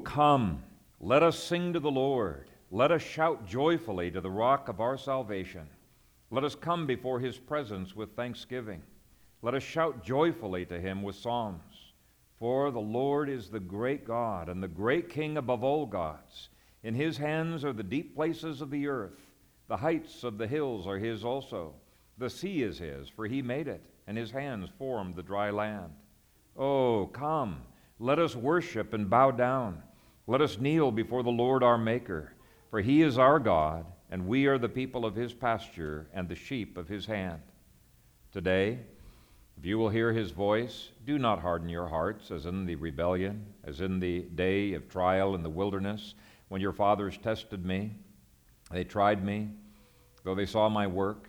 come, let us sing to the Lord. Let us shout joyfully to the rock of our salvation. Let us come before his presence with thanksgiving. Let us shout joyfully to him with psalms. For the Lord is the great God and the great King above all gods. In his hands are the deep places of the earth. The heights of the hills are his also. The sea is his, for he made it, and his hands formed the dry land. Oh, come, let us worship and bow down. Let us kneel before the Lord our Maker, for he is our God, and we are the people of his pasture and the sheep of his hand. Today, if you will hear his voice, do not harden your hearts as in the rebellion, as in the day of trial in the wilderness, when your fathers tested me. They tried me, though they saw my work.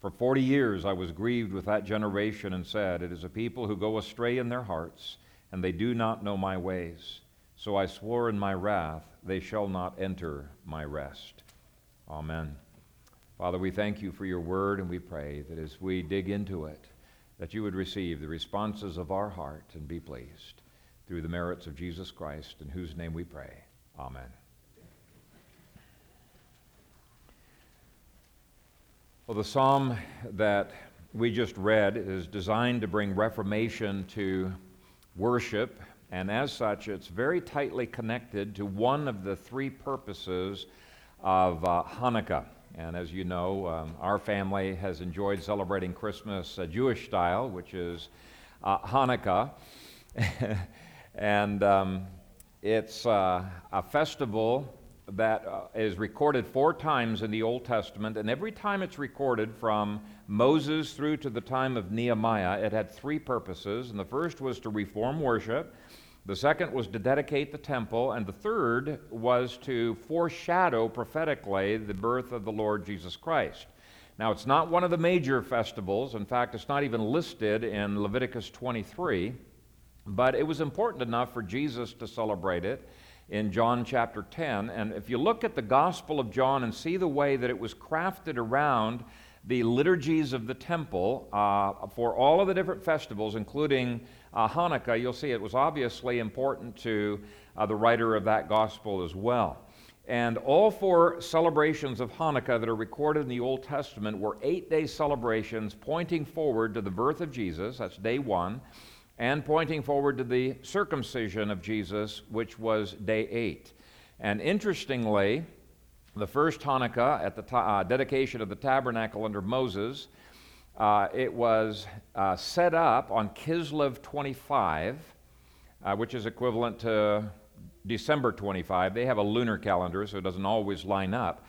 For forty years I was grieved with that generation and said, It is a people who go astray in their hearts, and they do not know my ways. So I swore in my wrath, They shall not enter my rest. Amen. Father, we thank you for your word, and we pray that as we dig into it, that you would receive the responses of our heart and be pleased through the merits of Jesus Christ, in whose name we pray. Amen. Well, the psalm that we just read is designed to bring reformation to worship, and as such, it's very tightly connected to one of the three purposes of uh, Hanukkah. And as you know, um, our family has enjoyed celebrating Christmas uh, Jewish style, which is uh, Hanukkah. and um, it's uh, a festival that uh, is recorded four times in the Old Testament, and every time it's recorded from Moses through to the time of Nehemiah, it had three purposes. And the first was to reform worship, the second was to dedicate the temple, and the third was to foreshadow prophetically the birth of the Lord Jesus Christ. Now, it's not one of the major festivals. In fact, it's not even listed in Leviticus 23, but it was important enough for Jesus to celebrate it in John chapter 10. And if you look at the Gospel of John and see the way that it was crafted around the liturgies of the temple uh, for all of the different festivals, including uh, Hanukkah, you'll see it was obviously important to uh, the writer of that Gospel as well. And all four celebrations of Hanukkah that are recorded in the Old Testament were eight day celebrations pointing forward to the birth of Jesus. That's day one and pointing forward to the circumcision of Jesus, which was day eight. And interestingly, the first Hanukkah at the ta- uh, dedication of the tabernacle under Moses, uh, it was uh, set up on Kislev 25, uh, which is equivalent to December 25. They have a lunar calendar, so it doesn't always line up.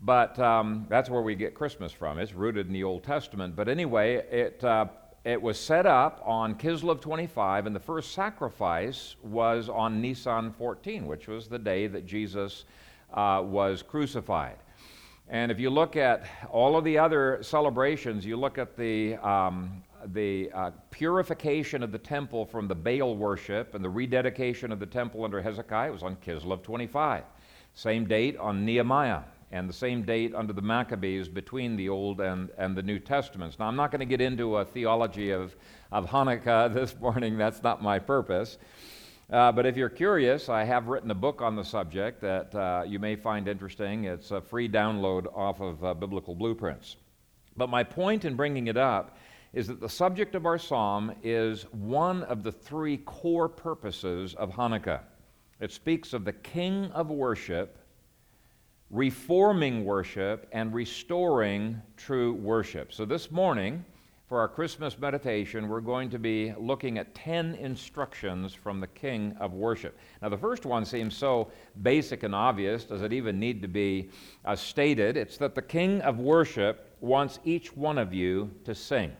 But um, that's where we get Christmas from. It's rooted in the Old Testament. But anyway, it uh, it was set up on Kislev 25, and the first sacrifice was on Nisan 14, which was the day that Jesus uh, was crucified. And if you look at all of the other celebrations, you look at the, um, the uh, purification of the temple from the Baal worship and the rededication of the temple under Hezekiah, it was on Kislev 25. Same date on Nehemiah and the same date under the Maccabees between the Old and, and the New Testaments. Now, I'm not going to get into a theology of, of Hanukkah this morning, that's not my purpose. Uh, but if you're curious, I have written a book on the subject that uh, you may find interesting. It's a free download off of uh, Biblical Blueprints. But my point in bringing it up is that the subject of our psalm is one of the three core purposes of Hanukkah. It speaks of the King of worship reforming worship and restoring true worship. So this morning, for our Christmas meditation, we're going to be looking at 10 instructions from the King of Worship. Now, the first one seems so basic and obvious, does it even need to be uh, stated? It's that the King of Worship wants each one of you to sing.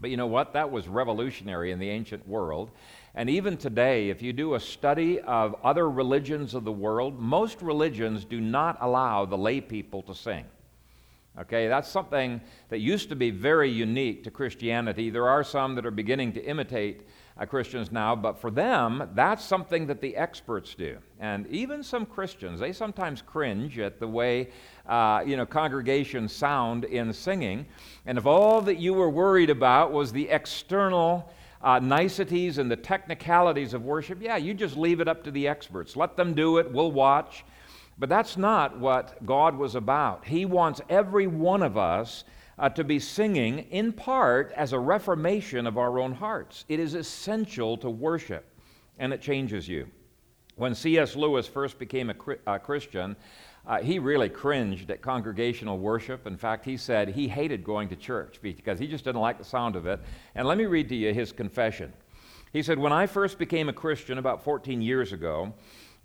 But you know what? That was revolutionary in the ancient world. And even today, if you do a study of other religions of the world, most religions do not allow the lay people to sing. Okay, that's something that used to be very unique to Christianity. There are some that are beginning to imitate uh, Christians now, but for them, that's something that the experts do. And even some Christians, they sometimes cringe at the way, uh, you know, congregations sound in singing. And if all that you were worried about was the external uh, niceties and the technicalities of worship, yeah, you just leave it up to the experts. Let them do it, we'll watch. But that's not what God was about. He wants every one of us uh, to be singing in part as a reformation of our own hearts. It is essential to worship, and it changes you. When C.S. Lewis first became a, a Christian, uh, he really cringed at congregational worship. In fact, he said he hated going to church because he just didn't like the sound of it. And let me read to you his confession. He said, When I first became a Christian about 14 years ago,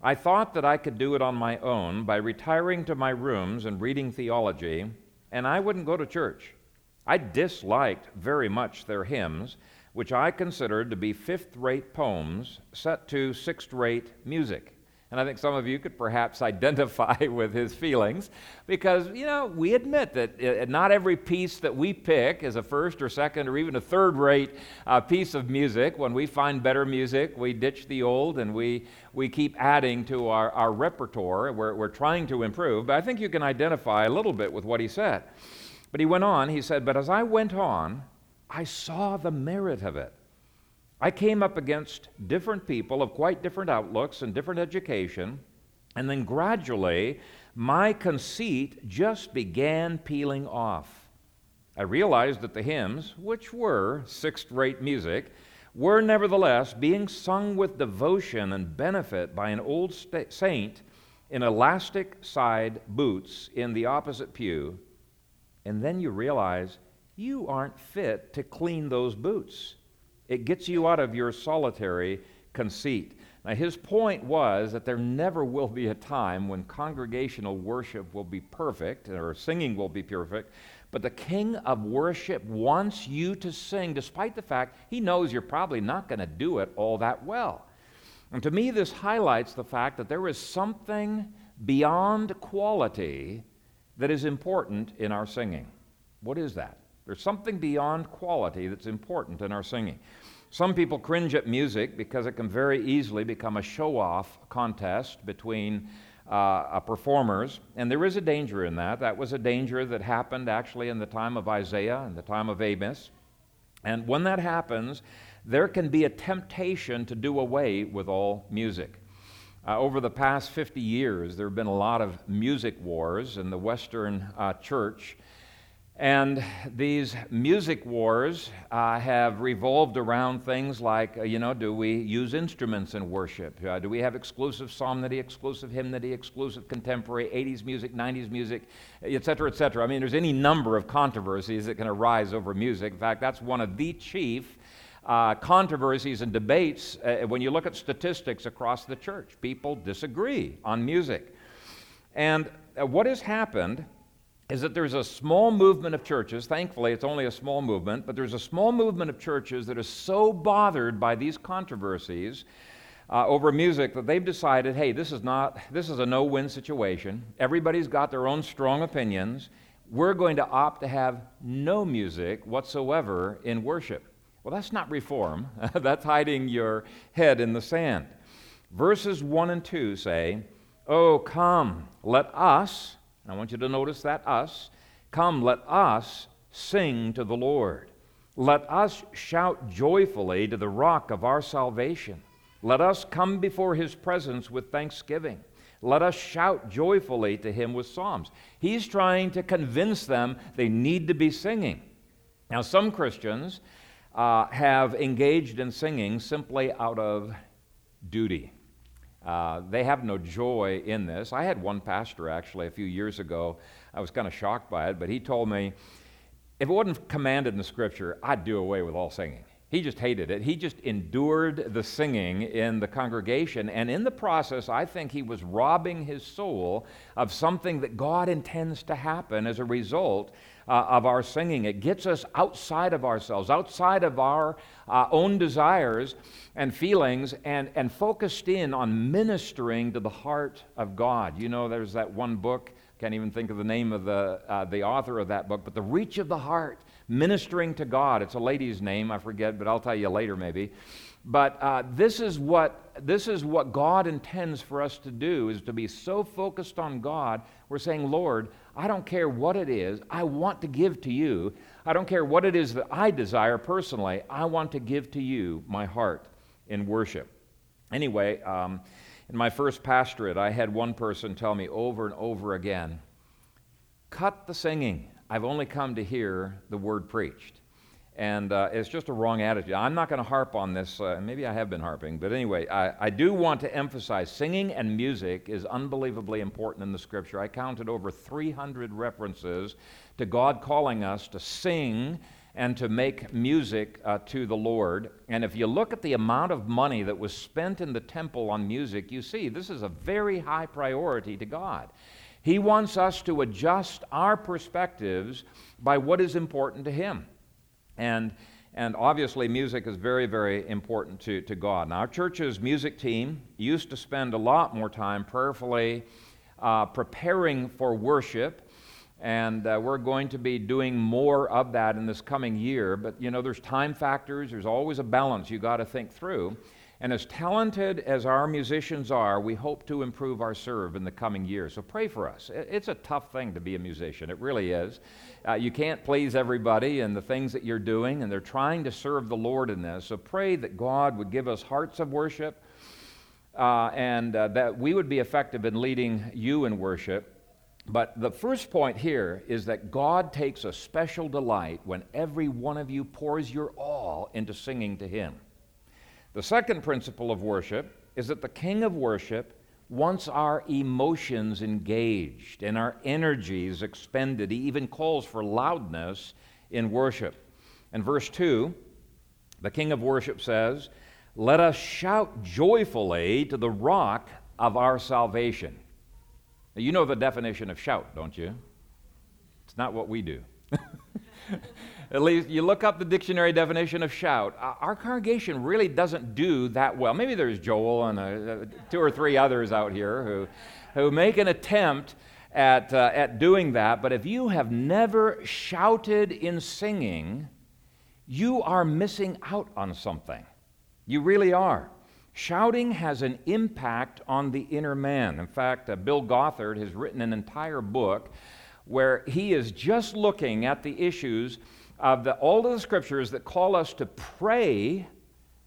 I thought that I could do it on my own by retiring to my rooms and reading theology, and I wouldn't go to church. I disliked very much their hymns, which I considered to be fifth rate poems set to sixth rate music. And I think some of you could perhaps identify with his feelings because, you know, we admit that uh, not every piece that we pick is a first or second or even a third rate uh, piece of music. When we find better music, we ditch the old and we, we keep adding to our, our repertoire. We're, we're trying to improve. But I think you can identify a little bit with what he said. But he went on, he said, But as I went on, I saw the merit of it. I came up against different people of quite different outlooks and different education, and then gradually my conceit just began peeling off. I realized that the hymns, which were sixth rate music, were nevertheless being sung with devotion and benefit by an old st- saint in elastic side boots in the opposite pew. And then you realize you aren't fit to clean those boots. It gets you out of your solitary conceit. Now, his point was that there never will be a time when congregational worship will be perfect or singing will be perfect, but the king of worship wants you to sing despite the fact he knows you're probably not going to do it all that well. And to me, this highlights the fact that there is something beyond quality that is important in our singing. What is that? There's something beyond quality that's important in our singing. Some people cringe at music because it can very easily become a show off contest between uh, performers, and there is a danger in that. That was a danger that happened actually in the time of Isaiah and the time of Amos. And when that happens, there can be a temptation to do away with all music. Uh, over the past 50 years, there have been a lot of music wars in the Western uh, church and these music wars uh, have revolved around things like, uh, you know, do we use instruments in worship? Uh, do we have exclusive psalmody, exclusive hymnody, exclusive contemporary 80s music, 90s music, et cetera, et cetera? I mean, there's any number of controversies that can arise over music. In fact, that's one of the chief uh, controversies and debates uh, when you look at statistics across the church. People disagree on music. And uh, what has happened is that there's a small movement of churches, thankfully it's only a small movement, but there's a small movement of churches that is so bothered by these controversies uh, over music that they've decided, hey, this is not, this is a no-win situation. Everybody's got their own strong opinions. We're going to opt to have no music whatsoever in worship. Well, that's not reform. that's hiding your head in the sand. Verses 1 and 2 say, Oh, come, let us I want you to notice that us. Come, let us sing to the Lord. Let us shout joyfully to the rock of our salvation. Let us come before his presence with thanksgiving. Let us shout joyfully to him with psalms. He's trying to convince them they need to be singing. Now, some Christians uh, have engaged in singing simply out of duty. Uh, they have no joy in this. I had one pastor actually a few years ago. I was kind of shocked by it, but he told me if it wasn't commanded in the scripture, I'd do away with all singing. He just hated it. He just endured the singing in the congregation. And in the process, I think he was robbing his soul of something that God intends to happen as a result uh, of our singing. It gets us outside of ourselves, outside of our uh, own desires and feelings, and, and focused in on ministering to the heart of God. You know, there's that one book, can't even think of the name of the, uh, the author of that book, but The Reach of the Heart, Ministering to God. It's a lady's name, I forget, but I'll tell you later maybe. But uh, this, is what, this is what God intends for us to do, is to be so focused on God, we're saying, Lord, I don't care what it is. I want to give to you. I don't care what it is that I desire personally, I want to give to you my heart in worship. Anyway, um, in my first pastorate, I had one person tell me over and over again cut the singing. I've only come to hear the word preached. And uh, it's just a wrong attitude. I'm not going to harp on this. Uh, maybe I have been harping. But anyway, I, I do want to emphasize singing and music is unbelievably important in the scripture. I counted over 300 references to God calling us to sing and to make music uh, to the Lord. And if you look at the amount of money that was spent in the temple on music, you see this is a very high priority to God. He wants us to adjust our perspectives by what is important to Him. And, and obviously, music is very, very important to, to God. Now, our church's music team used to spend a lot more time prayerfully uh, preparing for worship. And uh, we're going to be doing more of that in this coming year. But, you know, there's time factors, there's always a balance you got to think through. And as talented as our musicians are, we hope to improve our serve in the coming years. So pray for us. It's a tough thing to be a musician, it really is. Uh, you can't please everybody and the things that you're doing, and they're trying to serve the Lord in this. So pray that God would give us hearts of worship uh, and uh, that we would be effective in leading you in worship. But the first point here is that God takes a special delight when every one of you pours your all into singing to Him. The second principle of worship is that the King of worship wants our emotions engaged and our energies expended. He even calls for loudness in worship. In verse 2, the King of worship says, Let us shout joyfully to the rock of our salvation. Now, you know the definition of shout, don't you? It's not what we do. At least you look up the dictionary definition of shout. Our congregation really doesn't do that well. Maybe there's Joel and a, two or three others out here who, who make an attempt at, uh, at doing that. But if you have never shouted in singing, you are missing out on something. You really are. Shouting has an impact on the inner man. In fact, uh, Bill Gothard has written an entire book where he is just looking at the issues of the, all of the scriptures that call us to pray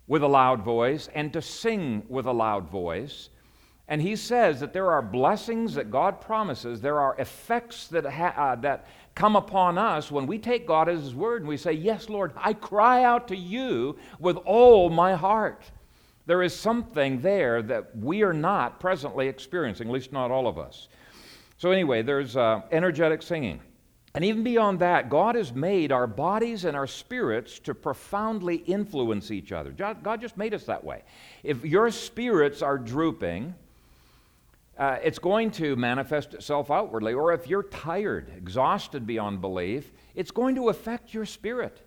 with a loud voice and to sing with a loud voice. And he says that there are blessings that God promises, there are effects that, ha- uh, that come upon us when we take God as His word and we say, Yes, Lord, I cry out to you with all my heart. There is something there that we are not presently experiencing, at least not all of us. So, anyway, there's uh, energetic singing. And even beyond that, God has made our bodies and our spirits to profoundly influence each other. God just made us that way. If your spirits are drooping, uh, it's going to manifest itself outwardly. Or if you're tired, exhausted beyond belief, it's going to affect your spirit.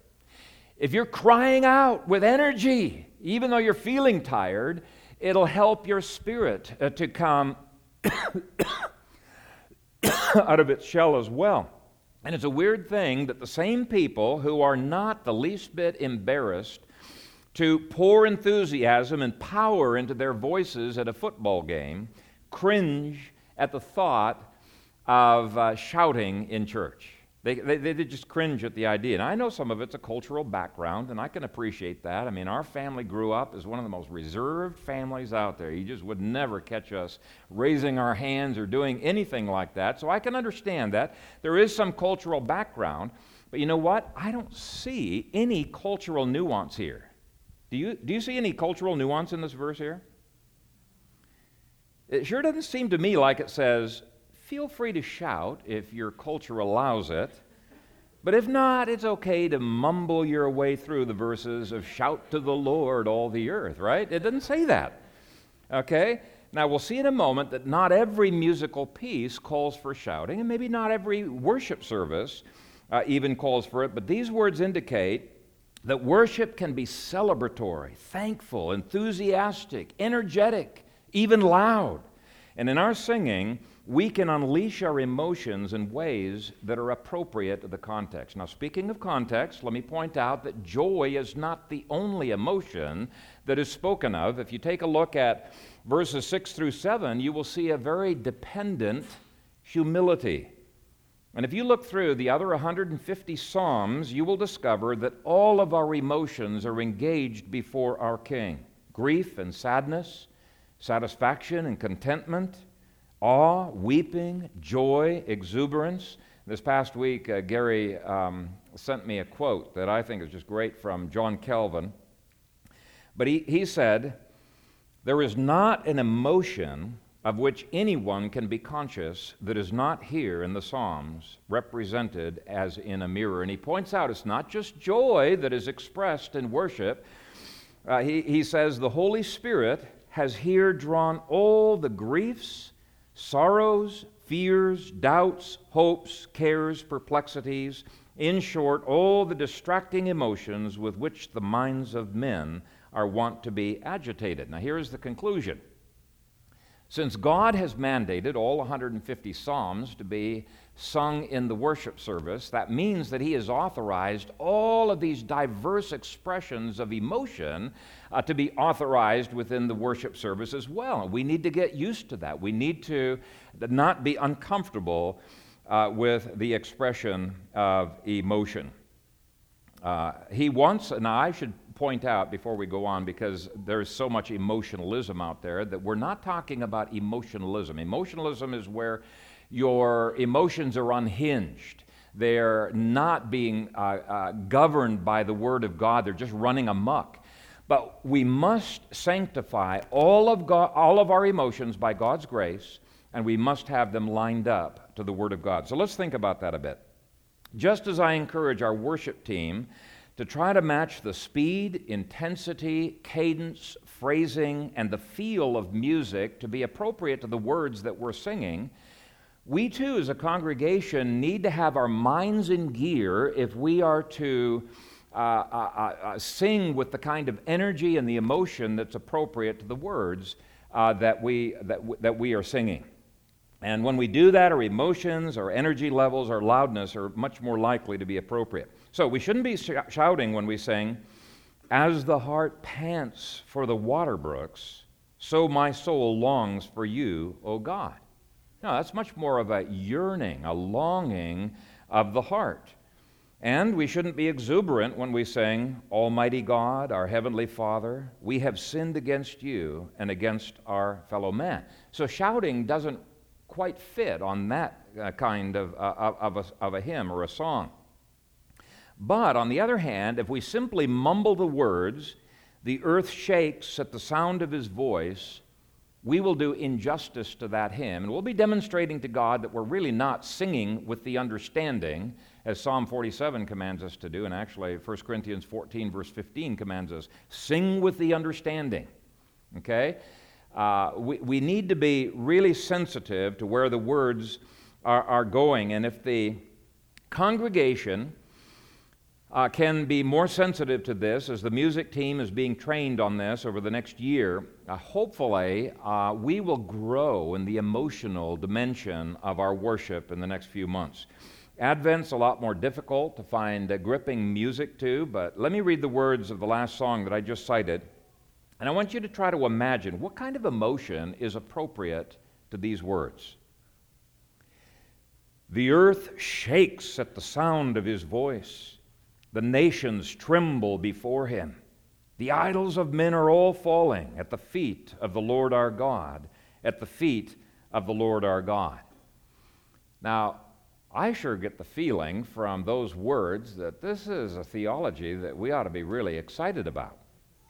If you're crying out with energy, even though you're feeling tired, it'll help your spirit uh, to come out of its shell as well. And it's a weird thing that the same people who are not the least bit embarrassed to pour enthusiasm and power into their voices at a football game cringe at the thought of uh, shouting in church. They, they, they just cringe at the idea. And I know some of it's a cultural background, and I can appreciate that. I mean, our family grew up as one of the most reserved families out there. You just would never catch us raising our hands or doing anything like that. So I can understand that. There is some cultural background. But you know what? I don't see any cultural nuance here. Do you, do you see any cultural nuance in this verse here? It sure doesn't seem to me like it says, feel free to shout if your culture allows it. But if not, it's okay to mumble your way through the verses of shout to the Lord, all the earth, right? It doesn't say that. Okay? Now, we'll see in a moment that not every musical piece calls for shouting, and maybe not every worship service uh, even calls for it, but these words indicate that worship can be celebratory, thankful, enthusiastic, energetic, even loud. And in our singing, we can unleash our emotions in ways that are appropriate to the context. Now, speaking of context, let me point out that joy is not the only emotion that is spoken of. If you take a look at verses 6 through 7, you will see a very dependent humility. And if you look through the other 150 Psalms, you will discover that all of our emotions are engaged before our King grief and sadness, satisfaction and contentment, awe, weeping, joy, exuberance. This past week, uh, Gary um, sent me a quote that I think is just great from John Calvin. But he, he said, There is not an emotion of which anyone can be conscious that is not here in the Psalms, represented as in a mirror. And he points out it's not just joy that is expressed in worship. Uh, he, he says the Holy Spirit has here drawn all the griefs, sorrows, fears, doubts, hopes, cares, perplexities, in short, all the distracting emotions with which the minds of men are wont to be agitated. Now, here is the conclusion since God has mandated all 150 Psalms to be sung in the worship service, that means that He has authorized all of these diverse expressions of emotion uh, to be authorized within the worship service as well. We need to get used to that. We need to not be uncomfortable uh, with the expression of emotion. Uh, he wants, and I should point out before we go on, because there's so much emotionalism out there, that we're not talking about emotionalism. Emotionalism is where your emotions are unhinged. They're not being uh, uh, governed by the Word of God, they're just running amuck. But we must sanctify all of, God, all of our emotions by God's grace, and we must have them lined up to the Word of God. So let's think about that a bit. Just as I encourage our worship team to try to match the speed, intensity, cadence, phrasing, and the feel of music to be appropriate to the words that we're singing, we too, as a congregation, need to have our minds in gear if we are to uh, uh, uh, uh sing with the kind of energy and the emotion that's appropriate to the words uh, that, we, that, w- that we are singing. And when we do that, our emotions, our energy levels, our loudness are much more likely to be appropriate. So we shouldn't be sh- shouting when we sing, As the heart pants for the water brooks, so my soul longs for you, O God. No, that's much more of a yearning, a longing of the heart. And we shouldn't be exuberant when we sing, Almighty God, our Heavenly Father, we have sinned against you and against our fellow man. So shouting doesn't quite fit on that uh, kind of, uh, of, a, of a hymn or a song. But on the other hand, if we simply mumble the words, the earth shakes at the sound of his voice, we will do injustice to that hymn. And we'll be demonstrating to God that we're really not singing with the understanding, as Psalm 47 commands us to do. And actually, 1 Corinthians 14, verse 15 commands us sing with the understanding. Okay? Uh, we, we need to be really sensitive to where the words are, are going. And if the congregation uh, can be more sensitive to this as the music team is being trained on this over the next year. Uh, hopefully, uh, we will grow in the emotional dimension of our worship in the next few months. Advent's a lot more difficult to find uh, gripping music to, but let me read the words of the last song that I just cited. And I want you to try to imagine what kind of emotion is appropriate to these words. The earth shakes at the sound of his voice. The nations tremble before him. The idols of men are all falling at the feet of the Lord our God, at the feet of the Lord our God. Now, I sure get the feeling from those words that this is a theology that we ought to be really excited about,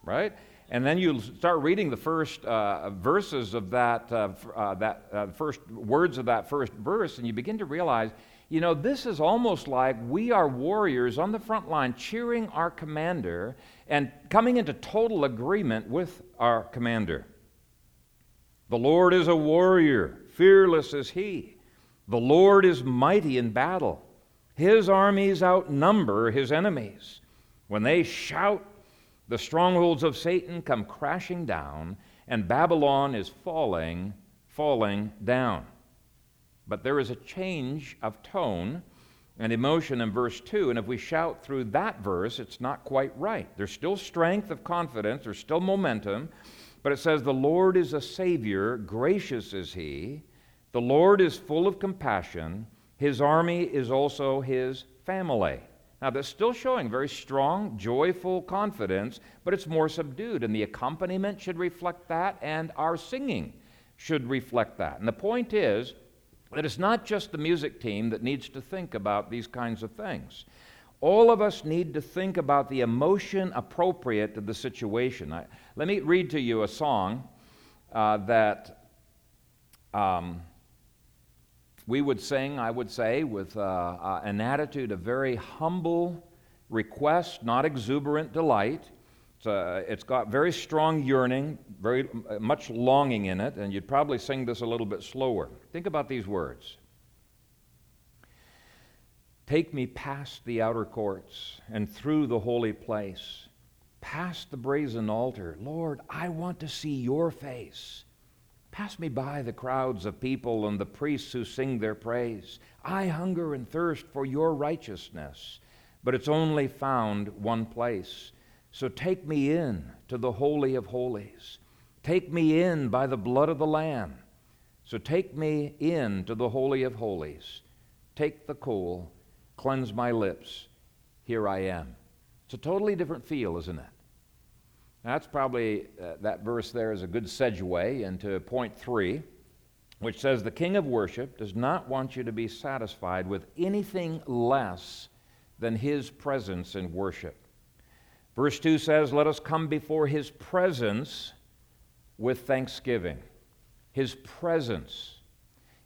right? And then you start reading the first uh, verses of that, uh, uh, that uh, first words of that first verse, and you begin to realize you know, this is almost like we are warriors on the front line cheering our commander and coming into total agreement with our commander. The Lord is a warrior, fearless is he. The Lord is mighty in battle. His armies outnumber his enemies. When they shout, the strongholds of Satan come crashing down, and Babylon is falling, falling down. But there is a change of tone and emotion in verse 2, and if we shout through that verse, it's not quite right. There's still strength of confidence, there's still momentum, but it says, The Lord is a Savior, gracious is He. The Lord is full of compassion, His army is also his family. Now, that's still showing very strong, joyful confidence, but it's more subdued, and the accompaniment should reflect that, and our singing should reflect that. And the point is that it's not just the music team that needs to think about these kinds of things. All of us need to think about the emotion appropriate to the situation. I, let me read to you a song uh, that um, we would sing, I would say, with uh, uh, an attitude of very humble request, not exuberant delight. It's, uh, it's got very strong yearning, very uh, much longing in it, and you'd probably sing this a little bit slower. Think about these words. Take me past the outer courts and through the holy place, past the brazen altar. Lord, I want to see your face. Pass me by the crowds of people and the priests who sing their praise. I hunger and thirst for your righteousness, but it's only found one place. So take me in to the Holy of Holies. Take me in by the blood of the Lamb. So take me in to the Holy of Holies. Take the coal, cleanse my lips. Here I am. It's a totally different feel, isn't it? That's probably, uh, that verse there is a good segue into point three, which says, The King of worship does not want you to be satisfied with anything less than his presence in worship. Verse 2 says, Let us come before his presence with thanksgiving. His presence.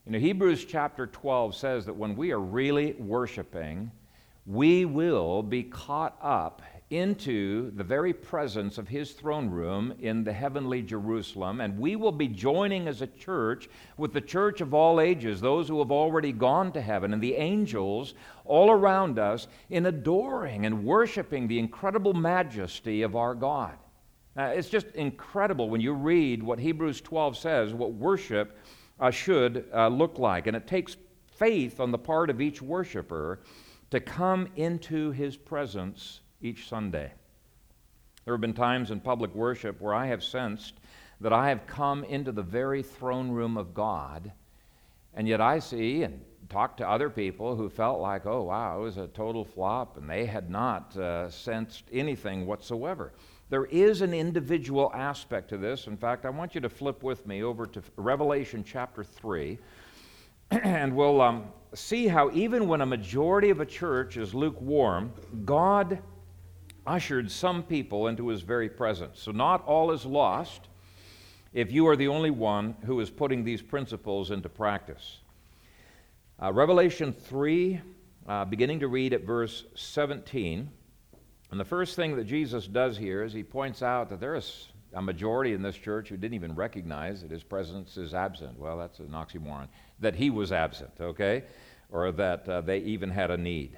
You know, Hebrews chapter 12 says that when we are really worshiping, we will be caught up into the very presence of his throne room in the heavenly Jerusalem, and we will be joining as a church with the church of all ages, those who have already gone to heaven, and the angels all around us in adoring and worshiping the incredible majesty of our God. It's just incredible when you read what Hebrews 12 says, what worship uh, should uh, look like. And it takes faith on the part of each worshiper to come into his presence each Sunday. There have been times in public worship where I have sensed that I have come into the very throne room of God, and yet I see and talk to other people who felt like, oh, wow, it was a total flop, and they had not uh, sensed anything whatsoever. There is an individual aspect to this. In fact, I want you to flip with me over to Revelation chapter 3, and we'll um, see how even when a majority of a church is lukewarm, God ushered some people into his very presence. So not all is lost if you are the only one who is putting these principles into practice. Uh, Revelation 3, uh, beginning to read at verse 17. And the first thing that Jesus does here is he points out that there is a majority in this church who didn't even recognize that his presence is absent. Well, that's an oxymoron. That he was absent, okay? Or that uh, they even had a need.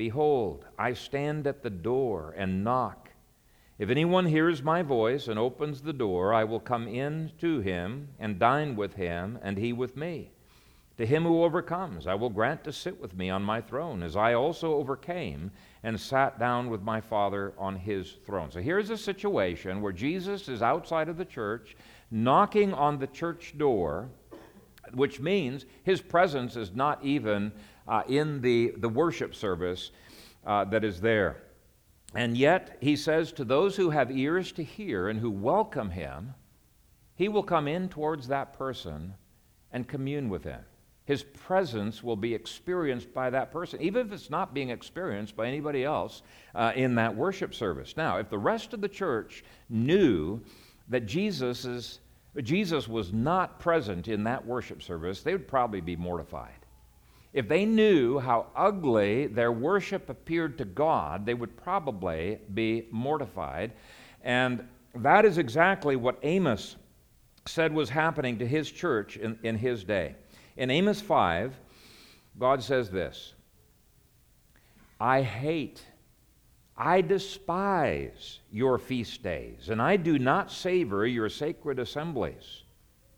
Behold, I stand at the door and knock. If anyone hears my voice and opens the door, I will come in to him and dine with him, and he with me. To him who overcomes, I will grant to sit with me on my throne, as I also overcame and sat down with my Father on his throne. So here's a situation where Jesus is outside of the church, knocking on the church door, which means his presence is not even uh, in the, the worship service uh, that is there. And yet, he says to those who have ears to hear and who welcome him, he will come in towards that person and commune with him. His presence will be experienced by that person, even if it's not being experienced by anybody else uh, in that worship service. Now, if the rest of the church knew that Jesus, is, Jesus was not present in that worship service, they would probably be mortified. If they knew how ugly their worship appeared to God, they would probably be mortified. And that is exactly what Amos said was happening to his church in, in his day. In Amos 5, God says this I hate, I despise your feast days, and I do not savor your sacred assemblies.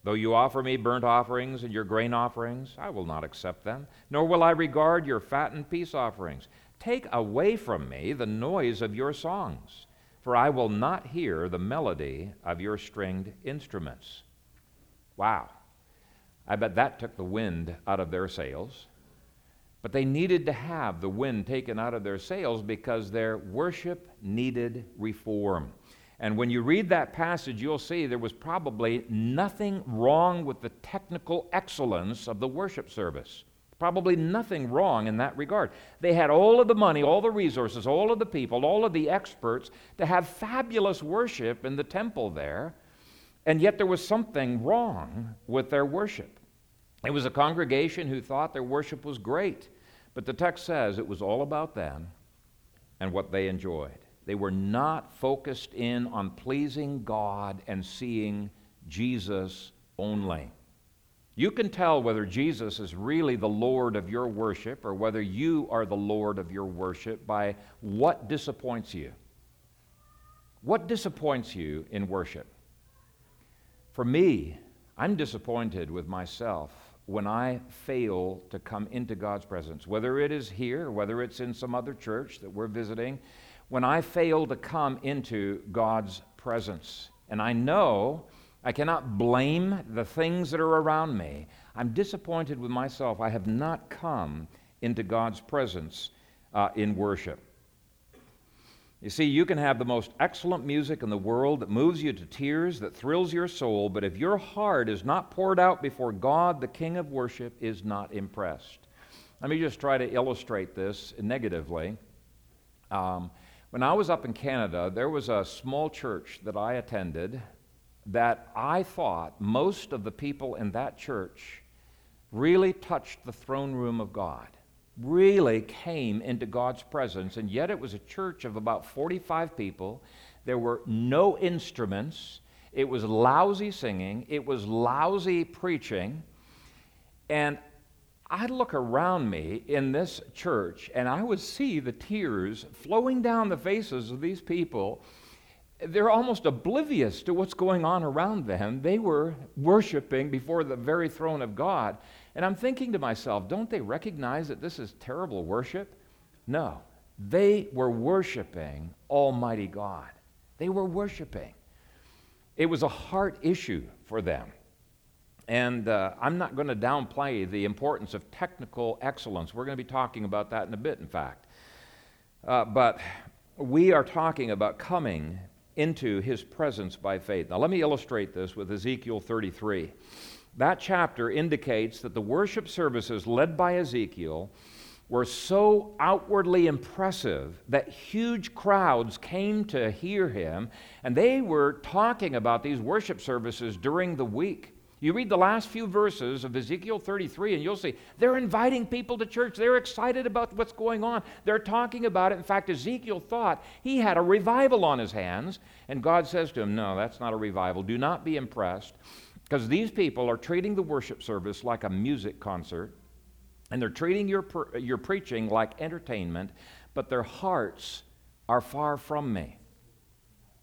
Though you offer me burnt offerings and your grain offerings, I will not accept them, nor will I regard your fat and peace offerings. Take away from me the noise of your songs, for I will not hear the melody of your stringed instruments. Wow. I bet that took the wind out of their sails. But they needed to have the wind taken out of their sails because their worship needed reform. And when you read that passage, you'll see there was probably nothing wrong with the technical excellence of the worship service. Probably nothing wrong in that regard. They had all of the money, all the resources, all of the people, all of the experts to have fabulous worship in the temple there, and yet there was something wrong with their worship. It was a congregation who thought their worship was great, but the text says it was all about them and what they enjoyed. They were not focused in on pleasing God and seeing Jesus only. You can tell whether Jesus is really the Lord of your worship or whether you are the Lord of your worship by what disappoints you. What disappoints you in worship? For me, I'm disappointed with myself when I fail to come into God's presence, whether it is here, whether it's in some other church that we're visiting, when I fail to come into God's presence. And I know I cannot blame the things that are around me. I'm disappointed with myself. I have not come into God's presence uh, in worship. You see, you can have the most excellent music in the world that moves you to tears, that thrills your soul, but if your heart is not poured out before God, the King of worship is not impressed. Let me just try to illustrate this negatively. Um, when I was up in Canada, there was a small church that I attended that I thought most of the people in that church really touched the throne room of God really came into God's presence, and yet it was a church of about 45 people. There were no instruments. It was lousy singing. It was lousy preaching. And I'd look around me in this church and I would see the tears flowing down the faces of these people. They're almost oblivious to what's going on around them. They were worshiping before the very throne of God. And I'm thinking to myself, don't they recognize that this is terrible worship? No. They were worshiping Almighty God. They were worshiping. It was a heart issue for them. And uh, I'm not going to downplay the importance of technical excellence. We're going to be talking about that in a bit, in fact. Uh, but we are talking about coming into his presence by faith. Now, let me illustrate this with Ezekiel 33. That chapter indicates that the worship services led by Ezekiel were so outwardly impressive that huge crowds came to hear him, and they were talking about these worship services during the week. You read the last few verses of Ezekiel 33, and you'll see they're inviting people to church. They're excited about what's going on. They're talking about it. In fact, Ezekiel thought he had a revival on his hands, and God says to him, No, that's not a revival. Do not be impressed. Because these people are treating the worship service like a music concert, and they're treating your, your preaching like entertainment, but their hearts are far from me.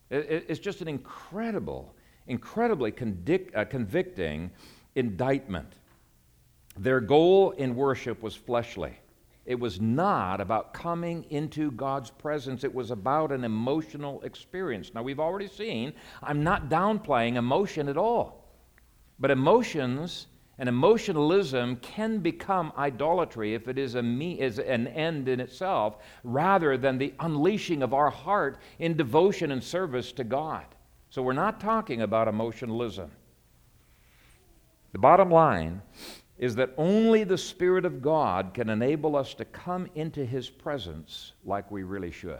It, it's just an incredible, incredibly convic- uh, convicting indictment. Their goal in worship was fleshly. It was not about coming into God's presence. It was about an emotional experience. Now, we've already seen, I'm not downplaying emotion at all. But emotions and emotionalism can become idolatry if it is, a me, is an end in itself rather than the unleashing of our heart in devotion and service to God. So we're not talking about emotionalism. The bottom line is that only the Spirit of God can enable us to come into His presence like we really should.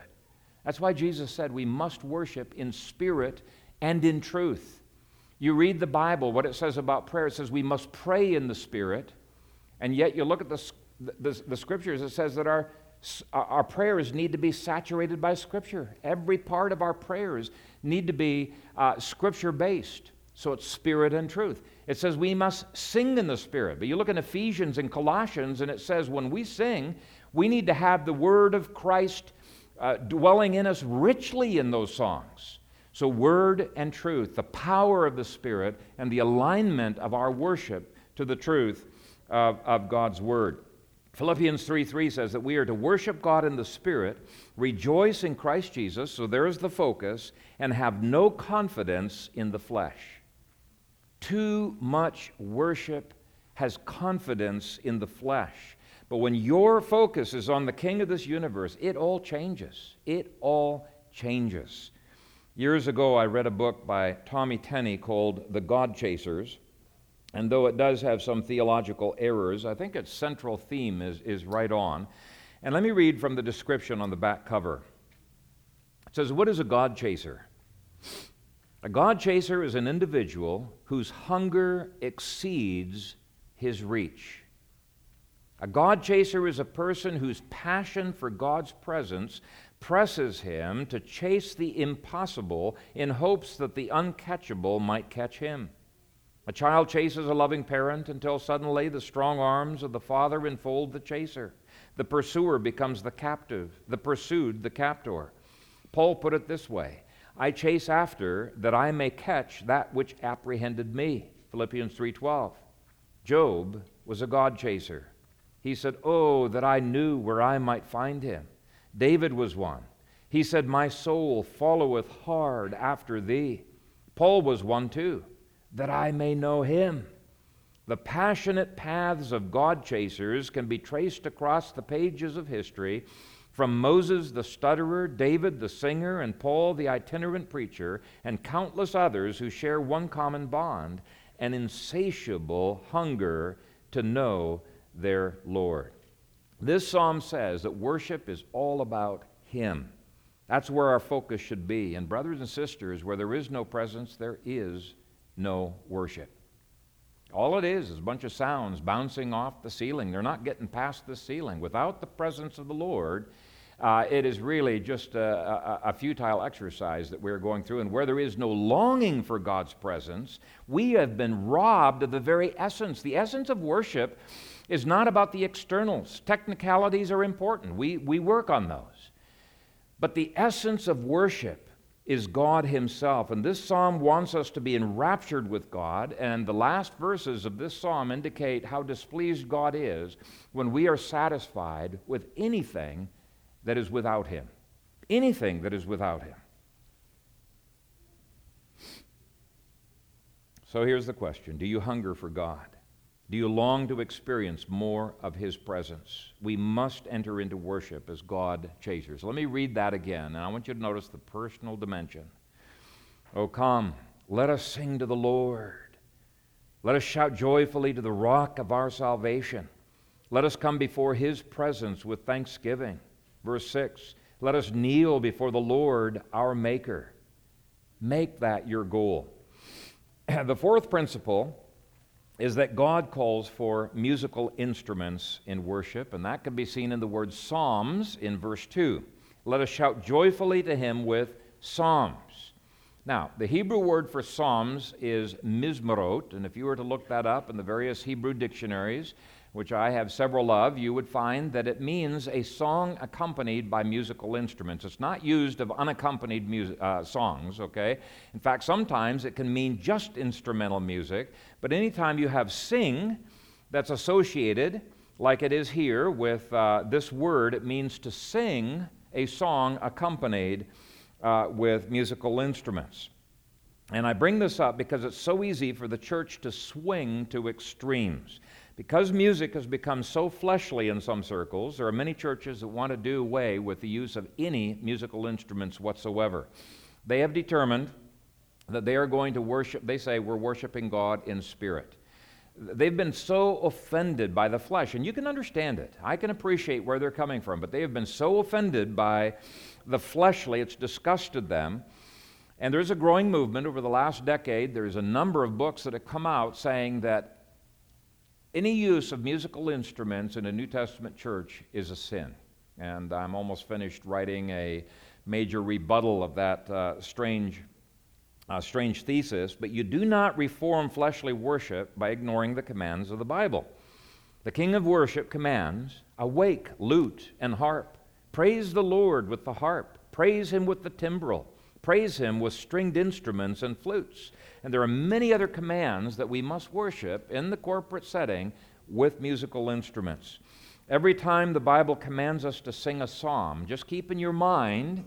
That's why Jesus said we must worship in spirit and in truth. You read the Bible, what it says about prayer, it says we must pray in the Spirit, and yet you look at the, the, the scriptures, it says that our, our prayers need to be saturated by Scripture. Every part of our prayers need to be uh, Scripture based. So it's spirit and truth. It says we must sing in the Spirit. But you look in Ephesians and Colossians, and it says when we sing, We need to have the word of Christ uh, dwelling in us richly in those songs. So, word and truth, the power of the Spirit, and the alignment of our worship to the truth of, of God's word. Philippians 3 3 says that we are to worship God in the Spirit, rejoice in Christ Jesus, so there's the focus, and have no confidence in the flesh. Too much worship has confidence in the flesh. But when your focus is on the King of this universe, it all changes. It all changes. Years ago, I read a book by Tommy Tenney called The God Chasers. And though it does have some theological errors, I think its central theme is, is right on. And let me read from the description on the back cover. It says, What is a God chaser? A God chaser is an individual whose hunger exceeds his reach. A God chaser is a person whose passion for God's presence presses him to chase the impossible in hopes that the uncatchable might catch him. A child chases a loving parent until suddenly the strong arms of the father enfold the chaser. The pursuer becomes the captive, the pursued the captor. Paul put it this way I chase after that I may catch that which apprehended me. Philippians 3:12. Job was a God chaser. He said, "Oh, that I knew where I might find him." David was one. He said, "My soul followeth hard after thee." Paul was one too, that I may know him. The passionate paths of God chasers can be traced across the pages of history from Moses the stutterer, David the singer, and Paul the itinerant preacher, and countless others who share one common bond an insatiable hunger to know their Lord. This psalm says that worship is all about Him. That's where our focus should be. And, brothers and sisters, where there is no presence, there is no worship. All it is is a bunch of sounds bouncing off the ceiling. They're not getting past the ceiling. Without the presence of the Lord, uh, it is really just a, a, a, futile exercise that we're going through. And where there is no longing for God's presence, we have been robbed of the very essence. The essence of worship is not about the externals. Technicalities are important, we, we work on those. But the essence of worship is God Himself. And this psalm wants us to be enraptured with God. And the last verses of this psalm indicate how displeased God is when we are satisfied with anything that is without him. Anything that is without him. So here's the question Do you hunger for God? Do you long to experience more of His presence? We must enter into worship as God chasers. Let me read that again, and I want you to notice the personal dimension. Oh, come, let us sing to the Lord. Let us shout joyfully to the rock of our salvation. Let us come before His presence with thanksgiving. Verse 6 Let us kneel before the Lord our Maker. Make that your goal. the fourth principle is that God calls for musical instruments in worship, and that can be seen in the word psalms in verse 2. Let us shout joyfully to him with psalms. Now, the Hebrew word for psalms is mizmarot, and if you were to look that up in the various Hebrew dictionaries, which I have several of, you would find that it means a song accompanied by musical instruments. It's not used of unaccompanied music, uh, songs, okay? In fact, sometimes it can mean just instrumental music, but anytime you have sing that's associated, like it is here with uh, this word, it means to sing a song accompanied uh, with musical instruments. And I bring this up because it's so easy for the church to swing to extremes. Because music has become so fleshly in some circles, there are many churches that want to do away with the use of any musical instruments whatsoever. They have determined that they are going to worship, they say, we're worshiping God in spirit. They've been so offended by the flesh, and you can understand it. I can appreciate where they're coming from, but they have been so offended by the fleshly, it's disgusted them. And there's a growing movement over the last decade. There's a number of books that have come out saying that any use of musical instruments in a New Testament church is a sin. And I'm almost finished writing a major rebuttal of that uh, strange, uh, strange thesis. But you do not reform fleshly worship by ignoring the commands of the Bible. The king of worship commands Awake, lute and harp. Praise the Lord with the harp. Praise him with the timbrel. Praise him with stringed instruments and flutes. And there are many other commands that we must worship in the corporate setting with musical instruments. Every time the Bible commands us to sing a psalm, just keep in your mind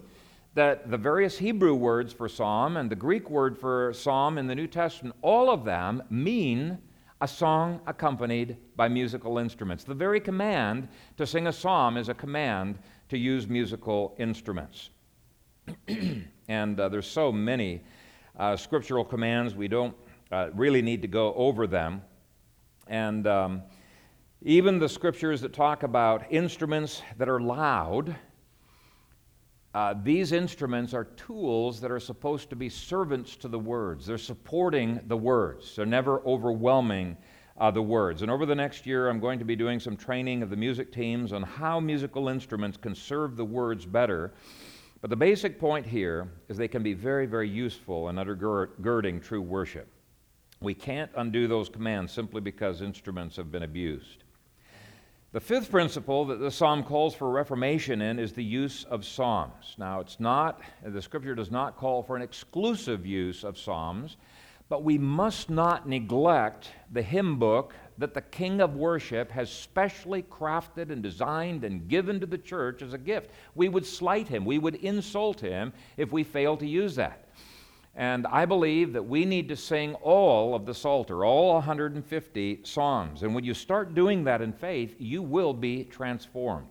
that the various Hebrew words for psalm and the Greek word for psalm in the New Testament, all of them mean a song accompanied by musical instruments. The very command to sing a psalm is a command to use musical instruments. and uh, there's so many uh, scriptural commands, we don't uh, really need to go over them. And um, even the scriptures that talk about instruments that are loud, uh, these instruments are tools that are supposed to be servants to the words. They're supporting the words, they're never overwhelming uh, the words. And over the next year, I'm going to be doing some training of the music teams on how musical instruments can serve the words better. But the basic point here is they can be very, very useful in undergirding true worship. We can't undo those commands simply because instruments have been abused. The fifth principle that the psalm calls for reformation in is the use of psalms. Now, it's not, the scripture does not call for an exclusive use of psalms, but we must not neglect the hymn book that the king of worship has specially crafted and designed and given to the church as a gift. We would slight him, we would insult him if we fail to use that. And I believe that we need to sing all of the Psalter, all 150 Psalms. And when you start doing that in faith, you will be transformed.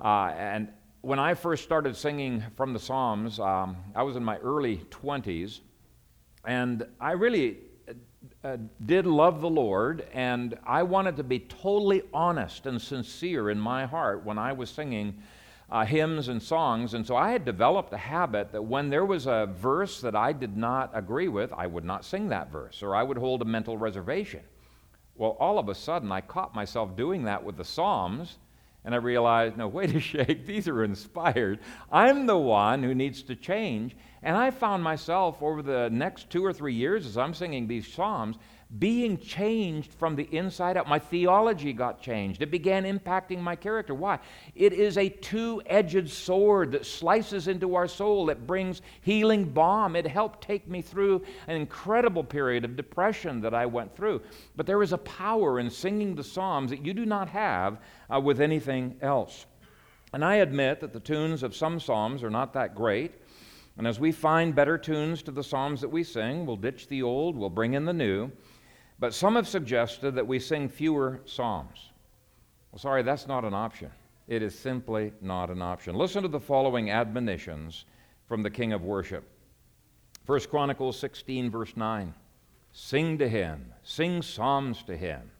Uh, and when I first started singing from the Psalms, um, I was in my early 20s, and I really uh, did love the Lord, and I wanted to be totally honest and sincere in my heart when I was singing uh, hymns and songs. And so I had developed a habit that when there was a verse that I did not agree with, I would not sing that verse, or I would hold a mental reservation. Well, all of a sudden, I caught myself doing that with the Psalms, and I realized, no, wait a shake, these are inspired. I'm the one who needs to change. And I found myself over the next two or three years as I'm singing these Psalms being changed from the inside out. My theology got changed. It began impacting my character. Why? It is a two edged sword that slices into our soul, it brings healing balm. It helped take me through an incredible period of depression that I went through. But there is a power in singing the Psalms that you do not have uh, with anything else. And I admit that the tunes of some Psalms are not that great. And as we find better tunes to the Psalms that we sing, we'll ditch the old, we'll bring in the new. But some have suggested that we sing fewer psalms. Well, sorry, that's not an option. It is simply not an option. Listen to the following admonitions from the King of Worship. 1 Chronicles 16, verse 9. Sing to him, sing psalms to him.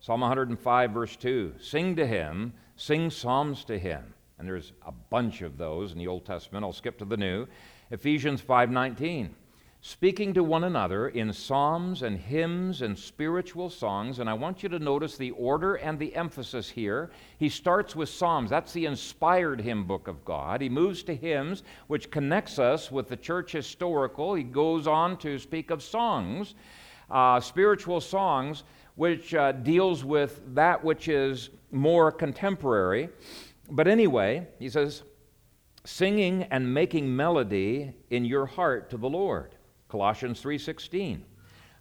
Psalm 105, verse 2. Sing to him, sing psalms to him. And there's a bunch of those in the Old Testament. I'll skip to the New. Ephesians 5:19 speaking to one another in psalms and hymns and spiritual songs. And I want you to notice the order and the emphasis here. He starts with psalms, that's the inspired hymn book of God. He moves to hymns, which connects us with the church historical. He goes on to speak of songs, uh, spiritual songs, which uh, deals with that which is more contemporary. But anyway, he says, singing and making melody in your heart to the Lord. Colossians 3:16.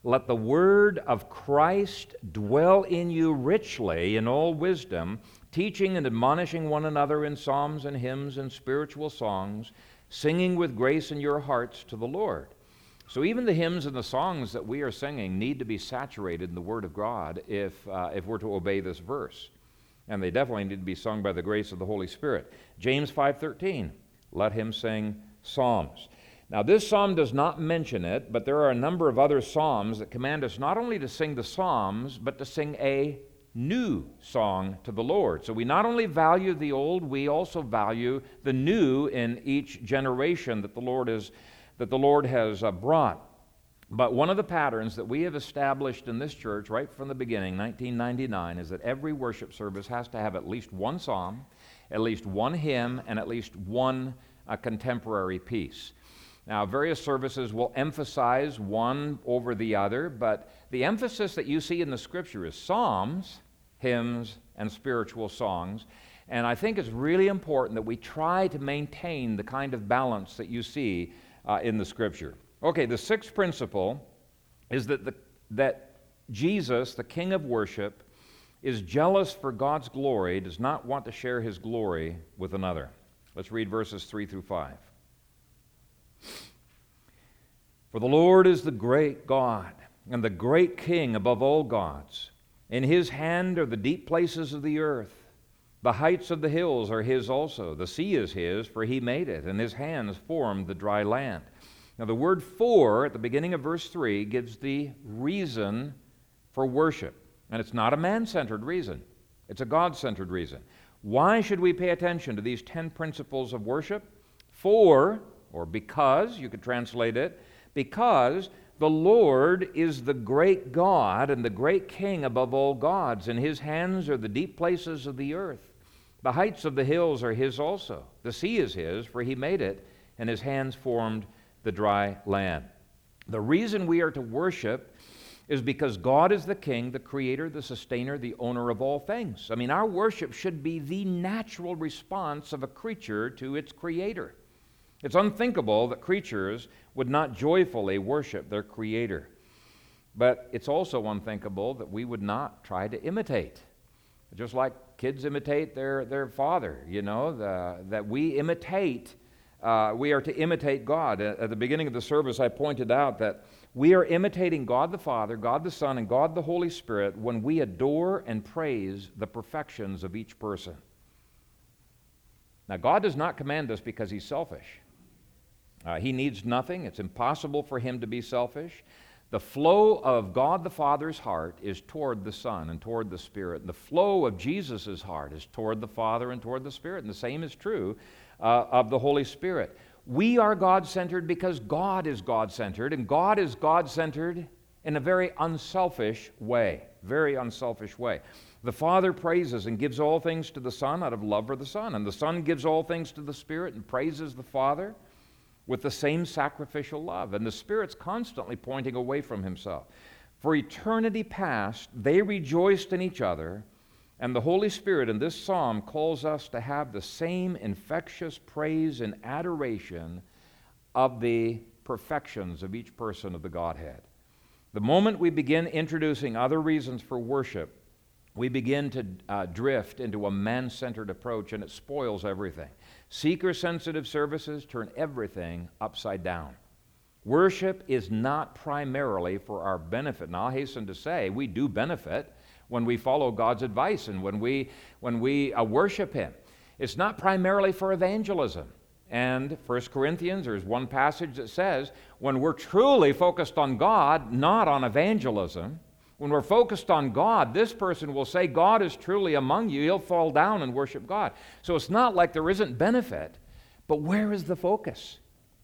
Let the word of Christ dwell in you richly in all wisdom, teaching and admonishing one another in psalms and hymns and spiritual songs, singing with grace in your hearts to the Lord. So even the hymns and the songs that we are singing need to be saturated in the Word of God if, uh, if we're to obey this verse. And they definitely need to be sung by the grace of the Holy Spirit. James 5:13, let him sing psalms. Now, this psalm does not mention it, but there are a number of other psalms that command us not only to sing the psalms, but to sing a new song to the Lord. So we not only value the old, we also value the new in each generation that the Lord is that the Lord has uh, brought. But one of the patterns that we have established in this church right from the beginning, 1999, is that every worship service has to have at least one psalm, at least one hymn, and at least one uh, contemporary piece. Now, various services will emphasize one over the other, but the emphasis that you see in the scripture is Psalms hymns, and spiritual songs. And I think it's really important that we try to maintain the kind of balance that you see uh, in the scripture. Okay, the sixth principle is that, the, that Jesus, the King of worship, is jealous for God's glory, does not want to share his glory with another. Let's read verses 3 through 5. For the Lord is the great God and the great King above all gods. In his hand are the deep places of the earth. The heights of the hills are his also. The sea is his, for he made it, and his hands formed the dry land. Now, the word for at the beginning of verse 3 gives the reason for worship. And it's not a man centered reason, it's a God centered reason. Why should we pay attention to these 10 principles of worship? For, or because, you could translate it, because the Lord is the great God and the great King above all gods. In his hands are the deep places of the earth. The heights of the hills are his also. The sea is his, for he made it, and his hands formed the dry land. The reason we are to worship is because God is the king, the creator, the sustainer, the owner of all things. I mean, our worship should be the natural response of a creature to its creator. It's unthinkable that creatures would not joyfully worship their creator. But it's also unthinkable that we would not try to imitate. Just like kids imitate their, their father, you know, the, that we imitate, uh, we are to imitate God. At the beginning of the service, I pointed out that we are imitating God the Father, God the Son, and God the Holy Spirit when we adore and praise the perfections of each person. Now, God does not command us because He's selfish. Uh, he needs nothing. It's impossible for Him to be selfish. The flow of God the Father's heart is toward the Son and toward the Spirit. The flow of Jesus' heart is toward the Father and toward the Spirit. And the same is true uh, of the Holy Spirit. We are God centered because God is God centered, and God is God centered in a very unselfish way. Very unselfish way. The Father praises and gives all things to the Son out of love for the Son, and the Son gives all things to the Spirit and praises the Father with the same sacrificial love. And the Spirit's constantly pointing away from Himself. For eternity past, they rejoiced in each other and the Holy Spirit in this psalm calls us to have the same infectious praise and adoration of the perfections of each person of the Godhead. The moment we begin introducing other reasons for worship, we begin to uh, drift into a man centered approach and it spoils everything. Seeker sensitive services turn everything upside down. Worship is not primarily for our benefit. Now, I'll hasten to say we do benefit when we follow God's advice and when we, when we uh, worship Him. It's not primarily for evangelism. And 1 Corinthians, there's one passage that says, when we're truly focused on God, not on evangelism, when we're focused on God, this person will say, God is truly among you. He'll fall down and worship God. So it's not like there isn't benefit, but where is the focus?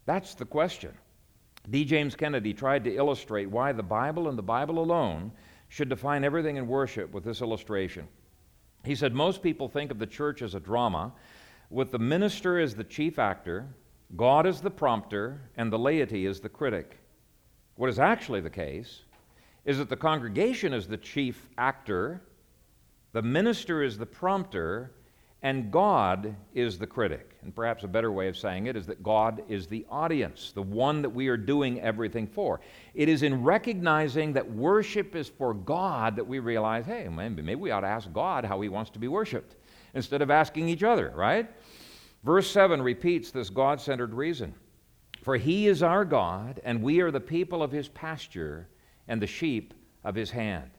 That's the question. D. James Kennedy tried to illustrate why the Bible and the Bible alone should define everything in worship with this illustration. He said, Most people think of the church as a drama, with the minister as the chief actor, God as the prompter, and the laity as the critic. What is actually the case is that the congregation is the chief actor, the minister is the prompter, and God is the critic. And perhaps a better way of saying it is that God is the audience, the one that we are doing everything for. It is in recognizing that worship is for God that we realize, hey, maybe, we ought to ask God how he wants to be worshiped instead of asking each other, right? Verse 7 repeats this God centered reason. For he is our God, and we are the people of his pasture and the sheep of his hand.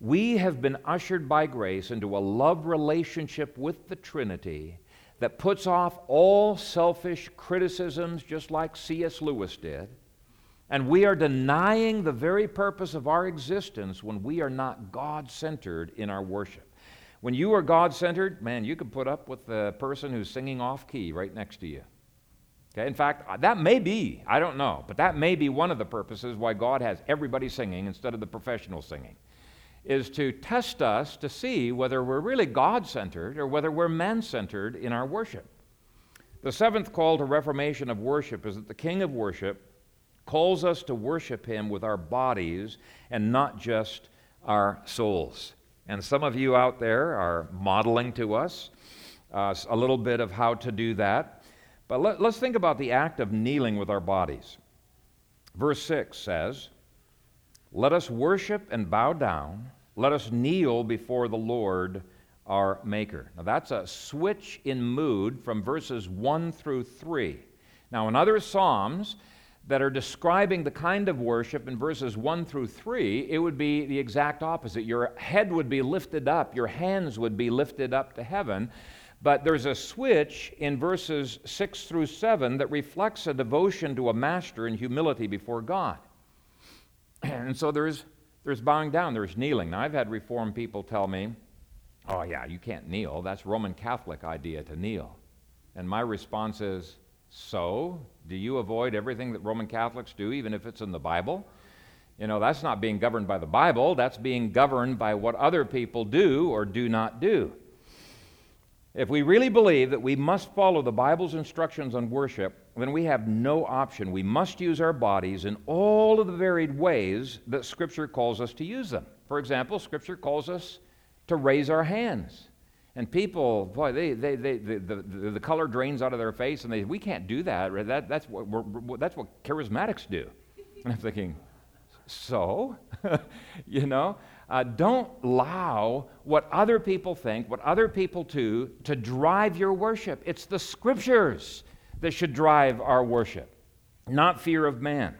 We have been ushered by grace into a love relationship with the Trinity that puts off all selfish criticisms, just like C.S. Lewis did. And we are denying the very purpose of our existence when we are not God centered in our worship. When you are God centered, man, you can put up with the person who's singing off key right next to you. Okay? In fact, uh, that may be, I don't know, but that may be one of the purposes why God has everybody singing instead of the professional singing is to test us to see whether we're really God centered or whether we're man centered in our worship. The seventh call to reformation of worship is that the King of worship calls us to worship him with our bodies and not just our souls. And some of you out there are modeling to us uh, a little bit of how to do that. But let, let's think about the act of kneeling with our bodies. Verse 6 says, Let us worship and bow down. Let us kneel before the Lord our Maker. Now, that's a switch in mood from verses 1 through 3. Now, in other Psalms that are describing the kind of worship in verses 1 through 3, it would be the exact opposite. Your head would be lifted up, your hands would be lifted up to heaven. But there's a switch in verses 6 through 7 that reflects a devotion to a master in humility before God. And so there's, there's bowing down, there's kneeling. Now, I've had Reformed people tell me, oh, yeah, you can't kneel. That's Roman Catholic idea to kneel. And my response is, so? Do you avoid everything that Roman Catholics do, even if it's in the Bible? You know, that's not being governed by the Bible, that's being governed by what other people do or do not do. If we really believe that we must follow the Bible's instructions on worship, then we have no option. We must use our bodies in all of the varied ways that Scripture calls us to use them. For example, Scripture calls us to raise our hands. And people, boy, they, they, they, the, the, the color drains out of their face, and they, we can't do that. that that's, what that's what charismatics do. And I'm thinking, so? you know? Uh, don't allow what other people think, what other people do, to drive your worship. It's the scriptures that should drive our worship, not fear of man.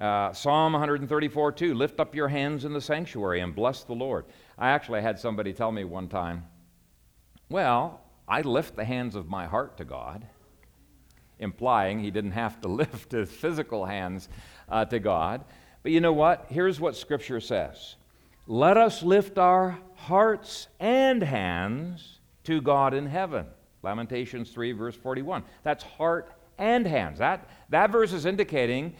Uh, Psalm 134 2 Lift up your hands in the sanctuary and bless the Lord. I actually had somebody tell me one time, Well, I lift the hands of my heart to God, implying he didn't have to lift his physical hands uh, to God. But you know what? Here's what Scripture says let us lift our hearts and hands to God in heaven. Lamentations 3, verse 41. That's heart and hands. That, that verse is indicating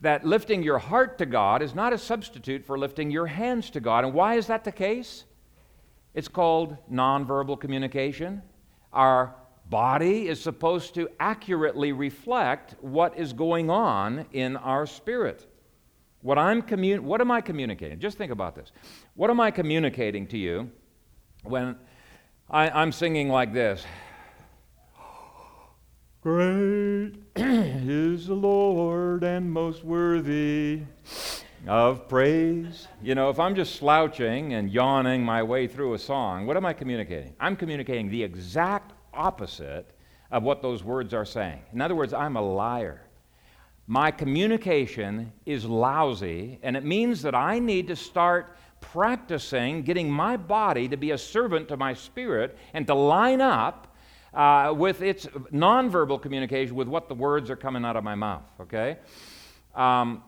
that lifting your heart to God is not a substitute for lifting your hands to God. And why is that the case? It's called nonverbal communication. Our body is supposed to accurately reflect what is going on in our spirit. What, I'm commun- what am I communicating? Just think about this. What am I communicating to you when I, I'm singing like this? Great is the Lord and most worthy of praise. You know, if I'm just slouching and yawning my way through a song, what am I communicating? I'm communicating the exact opposite of what those words are saying. In other words, I'm a liar my communication is lousy, and it means that I need to start practicing getting my body to be a servant to my spirit and to line up uh, with its nonverbal communication with what the words are coming out of my mouth, okay? Um,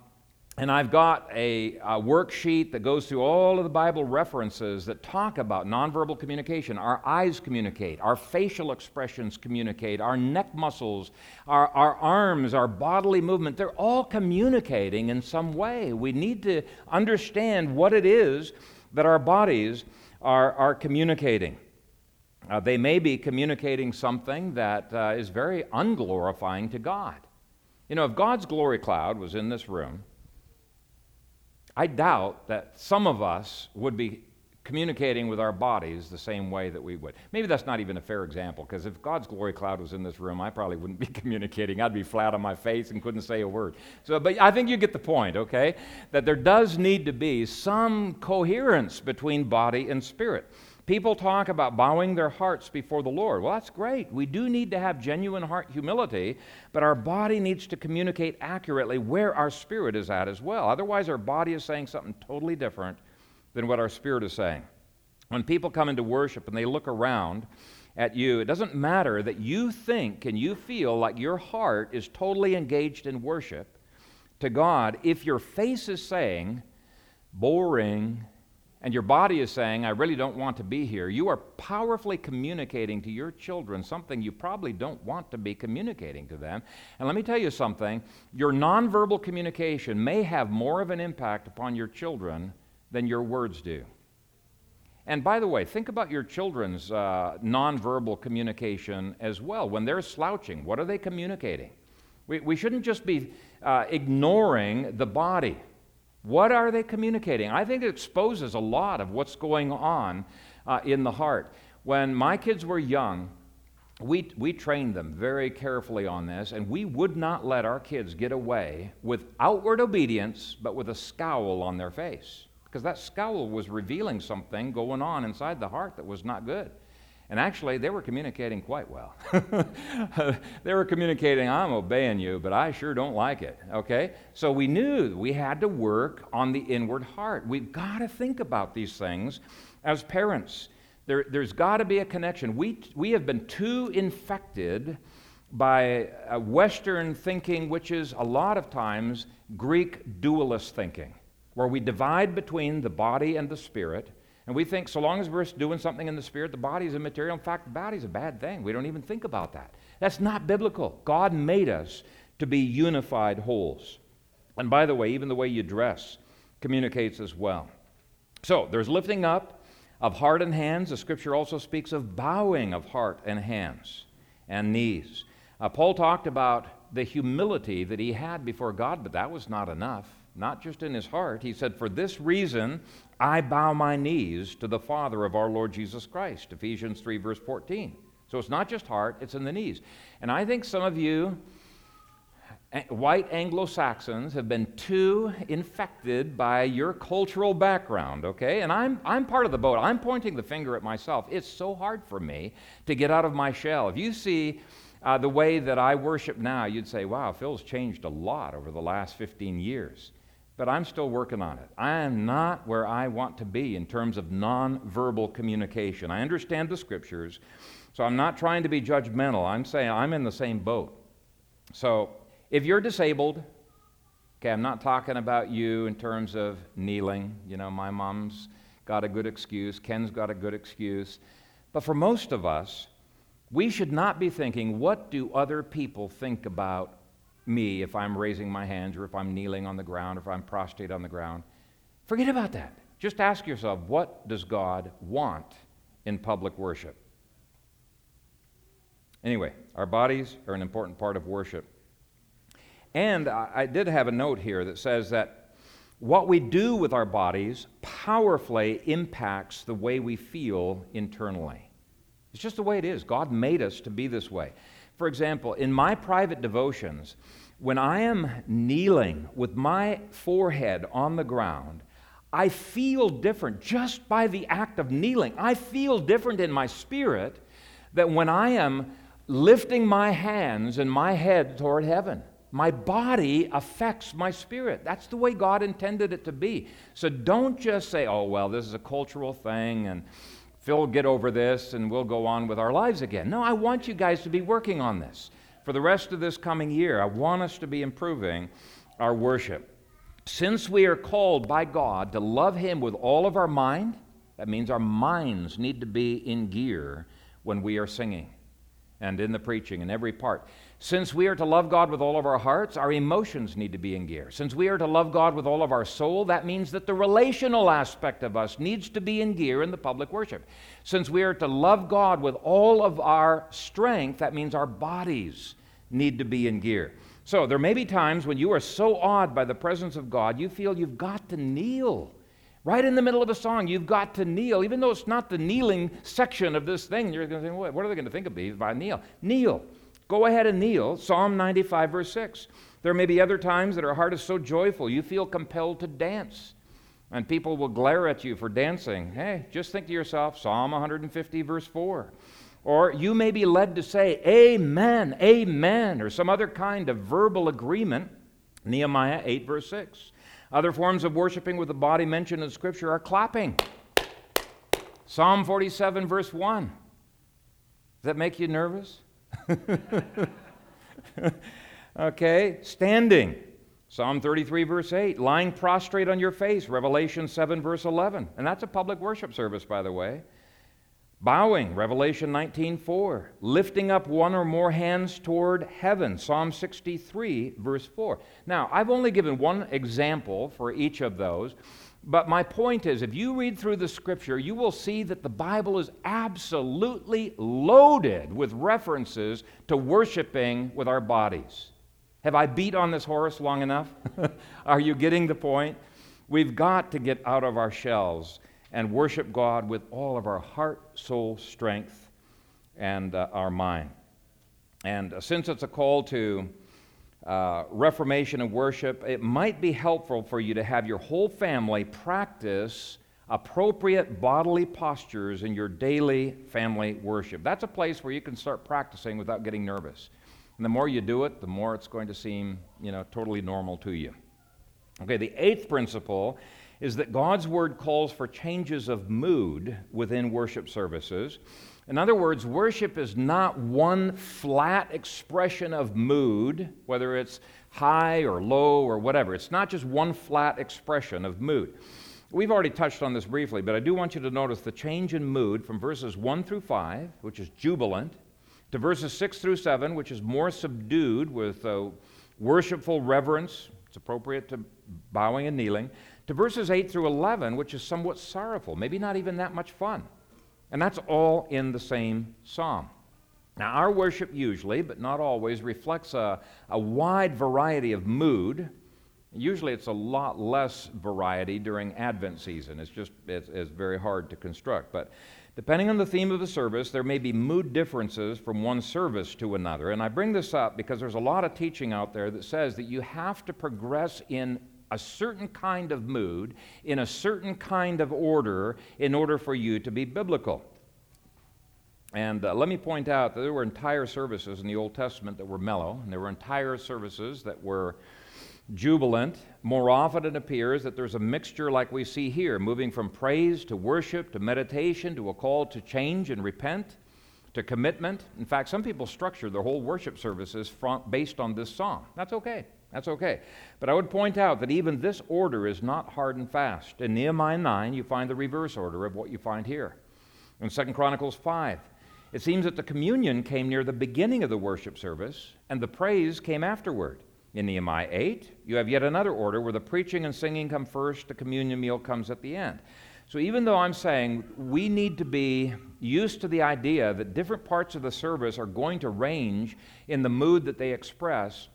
and I've got a, a, worksheet that goes through all of the Bible references that talk about nonverbal communication. Our eyes communicate, our facial expressions communicate, our neck muscles, our, our arms, our bodily movement, they're all communicating in some way. We need to understand what it is that our bodies are, are communicating. Uh, they may be communicating something that uh, is very unglorifying to God. You know, if God's glory cloud was in this room, I doubt that some of us would be communicating with our bodies the same way that we would. Maybe that's not even a fair example, because if God's glory cloud was in this room, I probably wouldn't be communicating. I'd be flat on my face and couldn't say a word. So, but I think you get the point, okay? That there does need to be some coherence between body and spirit. People talk about bowing their hearts before the Lord. Well, that's great. We do need to have genuine heart humility, but our body needs to communicate accurately where our spirit is at as well. Otherwise, our body is saying something totally different than what our spirit is saying. When people come into worship and they look around at you, it doesn't matter that you think and you feel like your heart is totally engaged in worship to God if your face is saying, boring, and your body is saying, I really don't want to be here, you are powerfully communicating to your children something you probably don't want to be communicating to them. And let me tell you something your nonverbal communication may have more of an impact upon your children than your words do. And by the way, think about your children's uh, nonverbal communication as well. When they're slouching, what are they communicating? We, we shouldn't just be uh, ignoring the body. What are they communicating? I think it exposes a lot of what's going on uh, in the heart. When my kids were young, we, we trained them very carefully on this, and we would not let our kids get away with outward obedience, but with a scowl on their face. Because that scowl was revealing something going on inside the heart that was not good. And actually, they were communicating quite well. they were communicating, I'm obeying you, but I sure don't like it. Okay? So we knew we had to work on the inward heart. We've got to think about these things as parents. There, has got to be a connection. We, we have been too infected by uh, Western thinking, which is a lot of times Greek dualist thinking, where we divide between the body and the spirit. And we think so long as we're doing something in the spirit, the body is immaterial. In fact, the body is a bad thing. We don't even think about that. That's not biblical. God made us to be unified wholes. And by the way, even the way you dress communicates as well. So there's lifting up, of heart and hands. The scripture also speaks of bowing of heart and hands and knees. Uh, Paul talked about the humility that he had before God, but that was not enough, not just in his heart. He said, For this reason, I bow my knees to the Father of our Lord Jesus Christ. Ephesians 3, verse 14. So it's not just heart, it's in the knees. And I think some of you white Anglo Saxons have been too infected by your cultural background, okay? And I'm, I'm part of the boat. I'm pointing the finger at myself. It's so hard for me to get out of my shell. If you see uh, the way that I worship now, you'd say, wow, Phil's changed a lot over the last 15 years. But I'm still working on it. I am not where I want to be in terms of nonverbal communication. I understand the scriptures, so I'm not trying to be judgmental. I'm saying I'm in the same boat. So, if you're disabled, okay, I'm not talking about you in terms of kneeling. You know, my mom's got a good excuse, Ken's got a good excuse. But for most of us, we should not be thinking, what do other people think about me if I'm raising my hands or if I'm kneeling on the ground or if I'm prostrate on the ground? Forget about that. Just ask yourself, what does God want in public worship? Anyway, our bodies are an important part of worship. And I did have a note here that says that what we do with our bodies powerfully impacts the way we feel internally. It's just the way it is. God made us to be this way. For example, in my private devotions, when I am kneeling with my forehead on the ground, I feel different just by the act of kneeling. I feel different in my spirit than when I am lifting my hands and my head toward heaven. My body affects my spirit. That's the way God intended it to be. So don't just say, oh, well, this is a cultural thing and Phil, get over this and we'll go on with our lives again. No, I want you guys to be working on this. For the rest of this coming year, I want us to be improving our worship. Since we are called by God to love Him with all of our mind, that means our minds need to be in gear when we are singing and in the preaching in every part. Since we are to love God with all of our hearts, our emotions need to be in gear. Since we are to love God with all of our soul, that means that the relational aspect of us needs to be in gear in the public worship. Since we are to love God with all of our strength, that means our bodies need to be in gear. So there may be times when you are so awed by the presence of God, you feel you've got to kneel. Right in the middle of a song, you've got to kneel, even though it's not the kneeling section of this thing. You're going to think, what are they going to think of me if I kneel? Kneel. Go ahead and kneel. Psalm 95, verse 6. There may be other times that our heart is so joyful, you feel compelled to dance. And people will glare at you for dancing. Hey, just think to yourself, Psalm 150, verse 4. Or you may be led to say, Amen, Amen, or some other kind of verbal agreement. Nehemiah 8, verse 6. Other forms of worshiping with the body mentioned in Scripture are clapping. Psalm 47, verse 1. Does that make you nervous? okay, standing. Psalm 33, verse 8. Lying prostrate on your face. Revelation 7, verse 11. And that's a public worship service, by the way. Bowing, Revelation 19:4. Lifting up one or more hands toward heaven, Psalm 63, verse 4. Now, I've only given one example for each of those, but my point is, if you read through the scripture, you will see that the Bible is absolutely loaded with references to worshiping with our bodies. Have I beat on this horse long enough? Are you getting the point? We've got to get out of our shells and worship God with all of our heart, soul, strength, and uh, our mind. And uh, since it's a call to uh, Reformation and worship, it might be helpful for you to have your whole family practice appropriate bodily postures in your daily family worship. That's a place where you can start practicing without getting nervous. And the more you do it, the more it's going to seem, you know, totally normal to you. Okay, the eighth principle is that God's word calls for changes of mood within worship services. In other words, worship is not one flat expression of mood, whether it's high or low or whatever. It's not just one flat expression of mood. We've already touched on this briefly, but I do want you to notice the change in mood from verses 1 through 5, which is jubilant, to verses 6 through 7, which is more subdued with uh, worshipful reverence. It's appropriate to bowing and kneeling, to verses 8 through 11, which is somewhat sorrowful, maybe not even that much fun. And that's all in the same psalm. Now, our worship usually, but not always, reflects a, a wide variety of mood. Usually, it's a lot less variety during Advent season. It's just it's, it's very hard to construct. But depending on the theme of the service, there may be mood differences from one service to another. And I bring this up because there's a lot of teaching out there that says that you have to progress in a certain kind of mood, in a certain kind of order, in order for you to be biblical. And uh, let me point out that there were entire services in the Old Testament that were mellow, and there were entire services that were jubilant. More often it appears that there's a mixture like we see here, moving from praise to worship to meditation to a call to change and repent to commitment. In fact, some people structure their whole worship services based on this song. That's okay. That's okay. But I would point out that even this order is not hard and fast. In Nehemiah 9, you find the reverse order of what you find here. In 2 Chronicles 5, it seems that the communion came near the beginning of the worship service and the praise came afterward. In Nehemiah 8, you have yet another order where the preaching and singing come first, the communion meal comes at the end. So even though I'm saying we need to be used to the idea that different parts of the service are going to range in the mood that they express,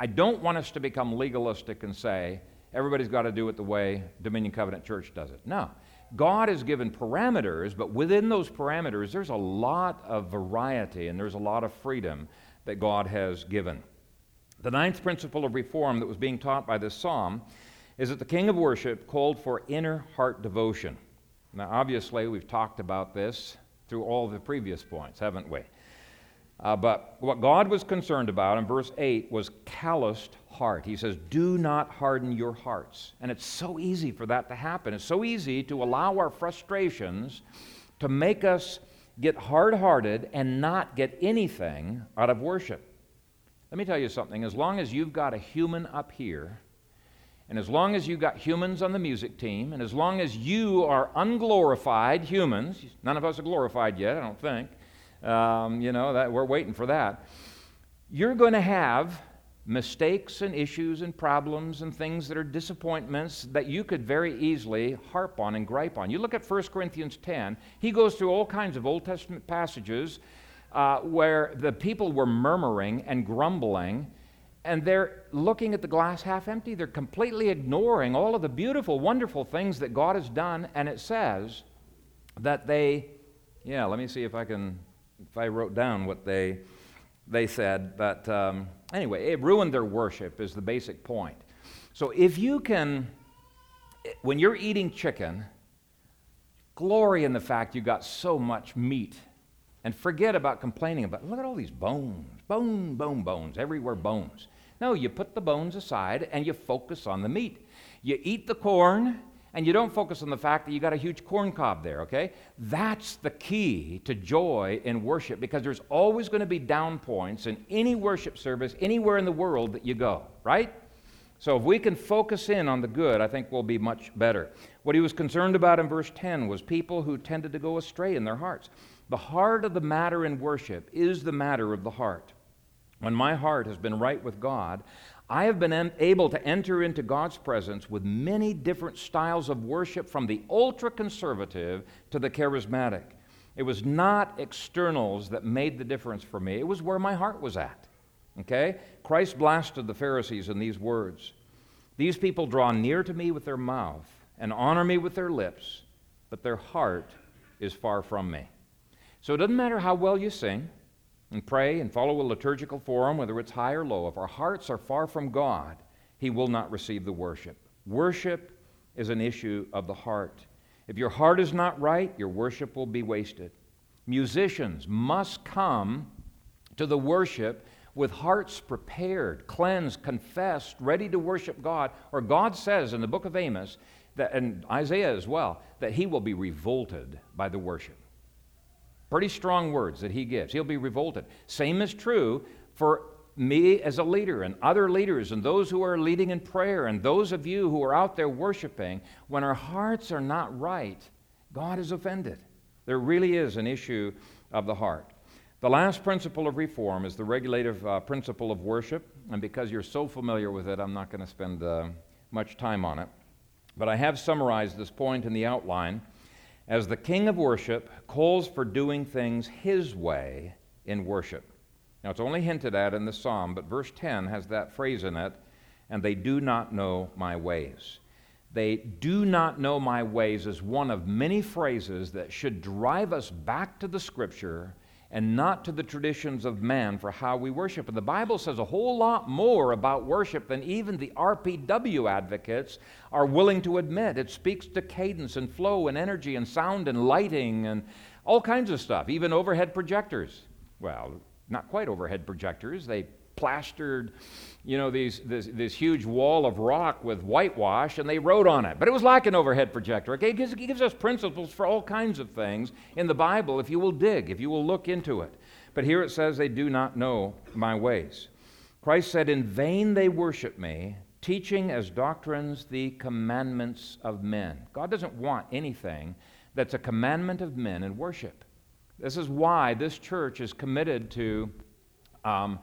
I don't want us to become legalistic and say everybody's got to do it the way Dominion Covenant Church does it. No. God has given parameters, but within those parameters, there's a lot of variety and there's a lot of freedom that God has given. The ninth principle of reform that was being taught by this psalm is that the king of worship called for inner heart devotion. Now, obviously, we've talked about this through all the previous points, haven't we? Uh, but what God was concerned about in verse 8 was calloused heart. He says, Do not harden your hearts. And it's so easy for that to happen. It's so easy to allow our frustrations to make us get hard hearted and not get anything out of worship. Let me tell you something. As long as you've got a human up here, and as long as you've got humans on the music team, and as long as you are unglorified humans, none of us are glorified yet, I don't think um, you know, that we're waiting for that. You're going to have mistakes and issues and problems and things that are disappointments that you could very easily harp on and gripe on. You look at 1 Corinthians 10, he goes through all kinds of Old Testament passages uh, where the people were murmuring and grumbling, and they're looking at the glass half empty. They're completely ignoring all of the beautiful, wonderful things that God has done, and it says that they, yeah, let me see if I can if I wrote down what they, they said. But um, anyway, it ruined their worship, is the basic point. So if you can, when you're eating chicken, glory in the fact you got so much meat and forget about complaining about look at all these bones bone bone bones everywhere bones no you put the bones aside and you focus on the meat you eat the corn and you don't focus on the fact that you got a huge corn cob there, okay? That's the key to joy in worship because there's always going to be down points in any worship service anywhere in the world that you go, right? So if we can focus in on the good, I think we'll be much better. What he was concerned about in verse 10 was people who tended to go astray in their hearts. The heart of the matter in worship is the matter of the heart. When my heart has been right with God, I have been able to enter into God's presence with many different styles of worship, from the ultra conservative to the charismatic. It was not externals that made the difference for me, it was where my heart was at. Okay? Christ blasted the Pharisees in these words These people draw near to me with their mouth and honor me with their lips, but their heart is far from me. So it doesn't matter how well you sing and pray and follow a liturgical form, whether it's high or low, if our hearts are far from God, He will not receive the worship. Worship is an issue of the heart. If your heart is not right, your worship will be wasted. Musicians must come to the worship with hearts prepared, cleansed, confessed, ready to worship God. Or God says in the book of Amos, that, and Isaiah as well, that he will be revolted by the worship. Pretty strong words that he gives. He'll be revolted. Same is true for me as a leader and other leaders and those who are leading in prayer and those of you who are out there worshiping. When our hearts are not right, God is offended. There really is an issue of the heart. The last principle of reform is the regulative uh, principle of worship, and because you're so familiar with it, I'm not going to spend uh, much time on it. But I have summarized this point in the outline as the king of worship calls for doing things his way in worship. Now, it's only hinted at in the psalm, but verse 10 has that phrase in it, and they do not know my ways. They do not know my ways is one of many phrases that should drive us back to the scripture and not to the traditions of man for how we worship. And the Bible says a whole lot more about worship than even the RPW advocates are willing to admit. It speaks to cadence and flow and energy and sound and lighting and all kinds of stuff, even overhead projectors. Well, not quite overhead projectors. They plastered, you know, these, this, this huge wall of rock with whitewash and they wrote on it. But it was like an overhead projector. Okay? It gives, it gives us principles for all kinds of things in the Bible if you will dig, if you will look into it. But here it says, they do not know my ways. Christ said, In vain they worship me, teaching as doctrines the commandments of men. God doesn't want anything that's a commandment of men in worship. This is why this church is committed to um,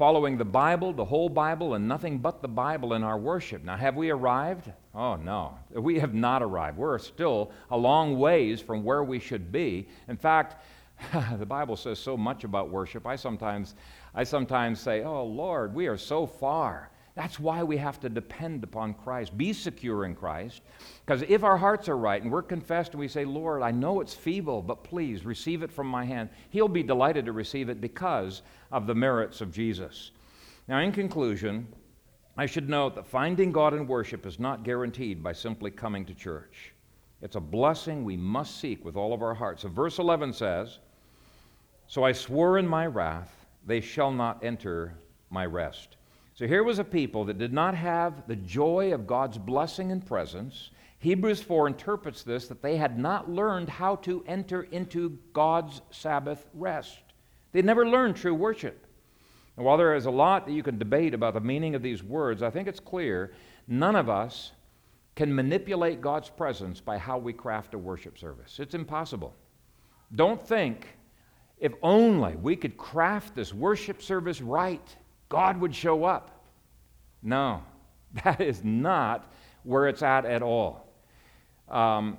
following the Bible, the whole Bible, and nothing but the Bible in our worship. Now, have we arrived? Oh, no. We have not arrived. We're still a long ways from where we should be. In fact, the Bible says so much about worship. I sometimes, I sometimes say, Oh, Lord, we are so far. That's why we have to depend upon Christ. Be secure in Christ. Because if our hearts are right and we're confessed and we say, Lord, I know it's feeble, but please receive it from my hand, He'll be delighted to receive it because of the merits of Jesus. Now, in conclusion, I should note that finding God in worship is not guaranteed by simply coming to church. It's a blessing we must seek with all of our hearts. So, verse 11 says, So I swore in my wrath, they shall not enter my rest. So here was a people that did not have the joy of God's blessing and presence. Hebrews 4 interprets this that they had not learned how to enter into God's Sabbath rest. They'd never learned true worship. And while there is a lot that you can debate about the meaning of these words, I think it's clear none of us can manipulate God's presence by how we craft a worship service. It's impossible. Don't think if only we could craft this worship service right God would show up. No, that is not where it's at at all. Um,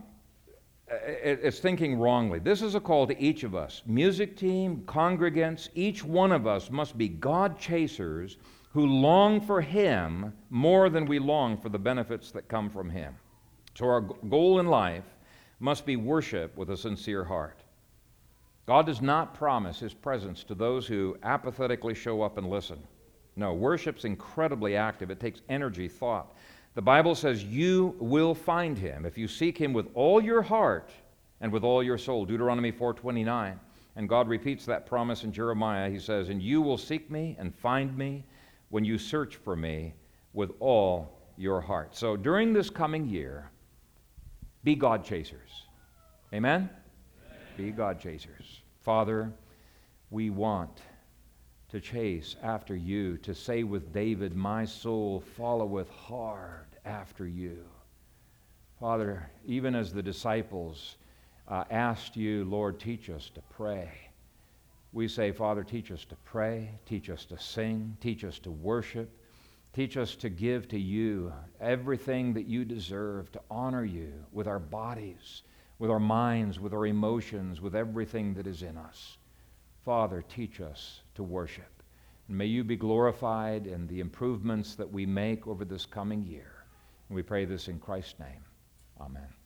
it's thinking wrongly. This is a call to each of us music team, congregants, each one of us must be God chasers who long for Him more than we long for the benefits that come from Him. So, our goal in life must be worship with a sincere heart. God does not promise His presence to those who apathetically show up and listen. No, worship's incredibly active. It takes energy, thought. The Bible says you will find him if you seek him with all your heart and with all your soul. Deuteronomy 4:29. And God repeats that promise in Jeremiah. He says, "And you will seek me and find me when you search for me with all your heart." So during this coming year, be God chasers. Amen? Amen. Be God chasers. Father, we want to chase after you, to say with David, My soul followeth hard after you. Father, even as the disciples uh, asked you, Lord, teach us to pray, we say, Father, teach us to pray, teach us to sing, teach us to worship, teach us to give to you everything that you deserve, to honor you with our bodies, with our minds, with our emotions, with everything that is in us. Father, teach us to worship. And may you be glorified in the improvements that we make over this coming year. And We pray this in Christ's name. Amen.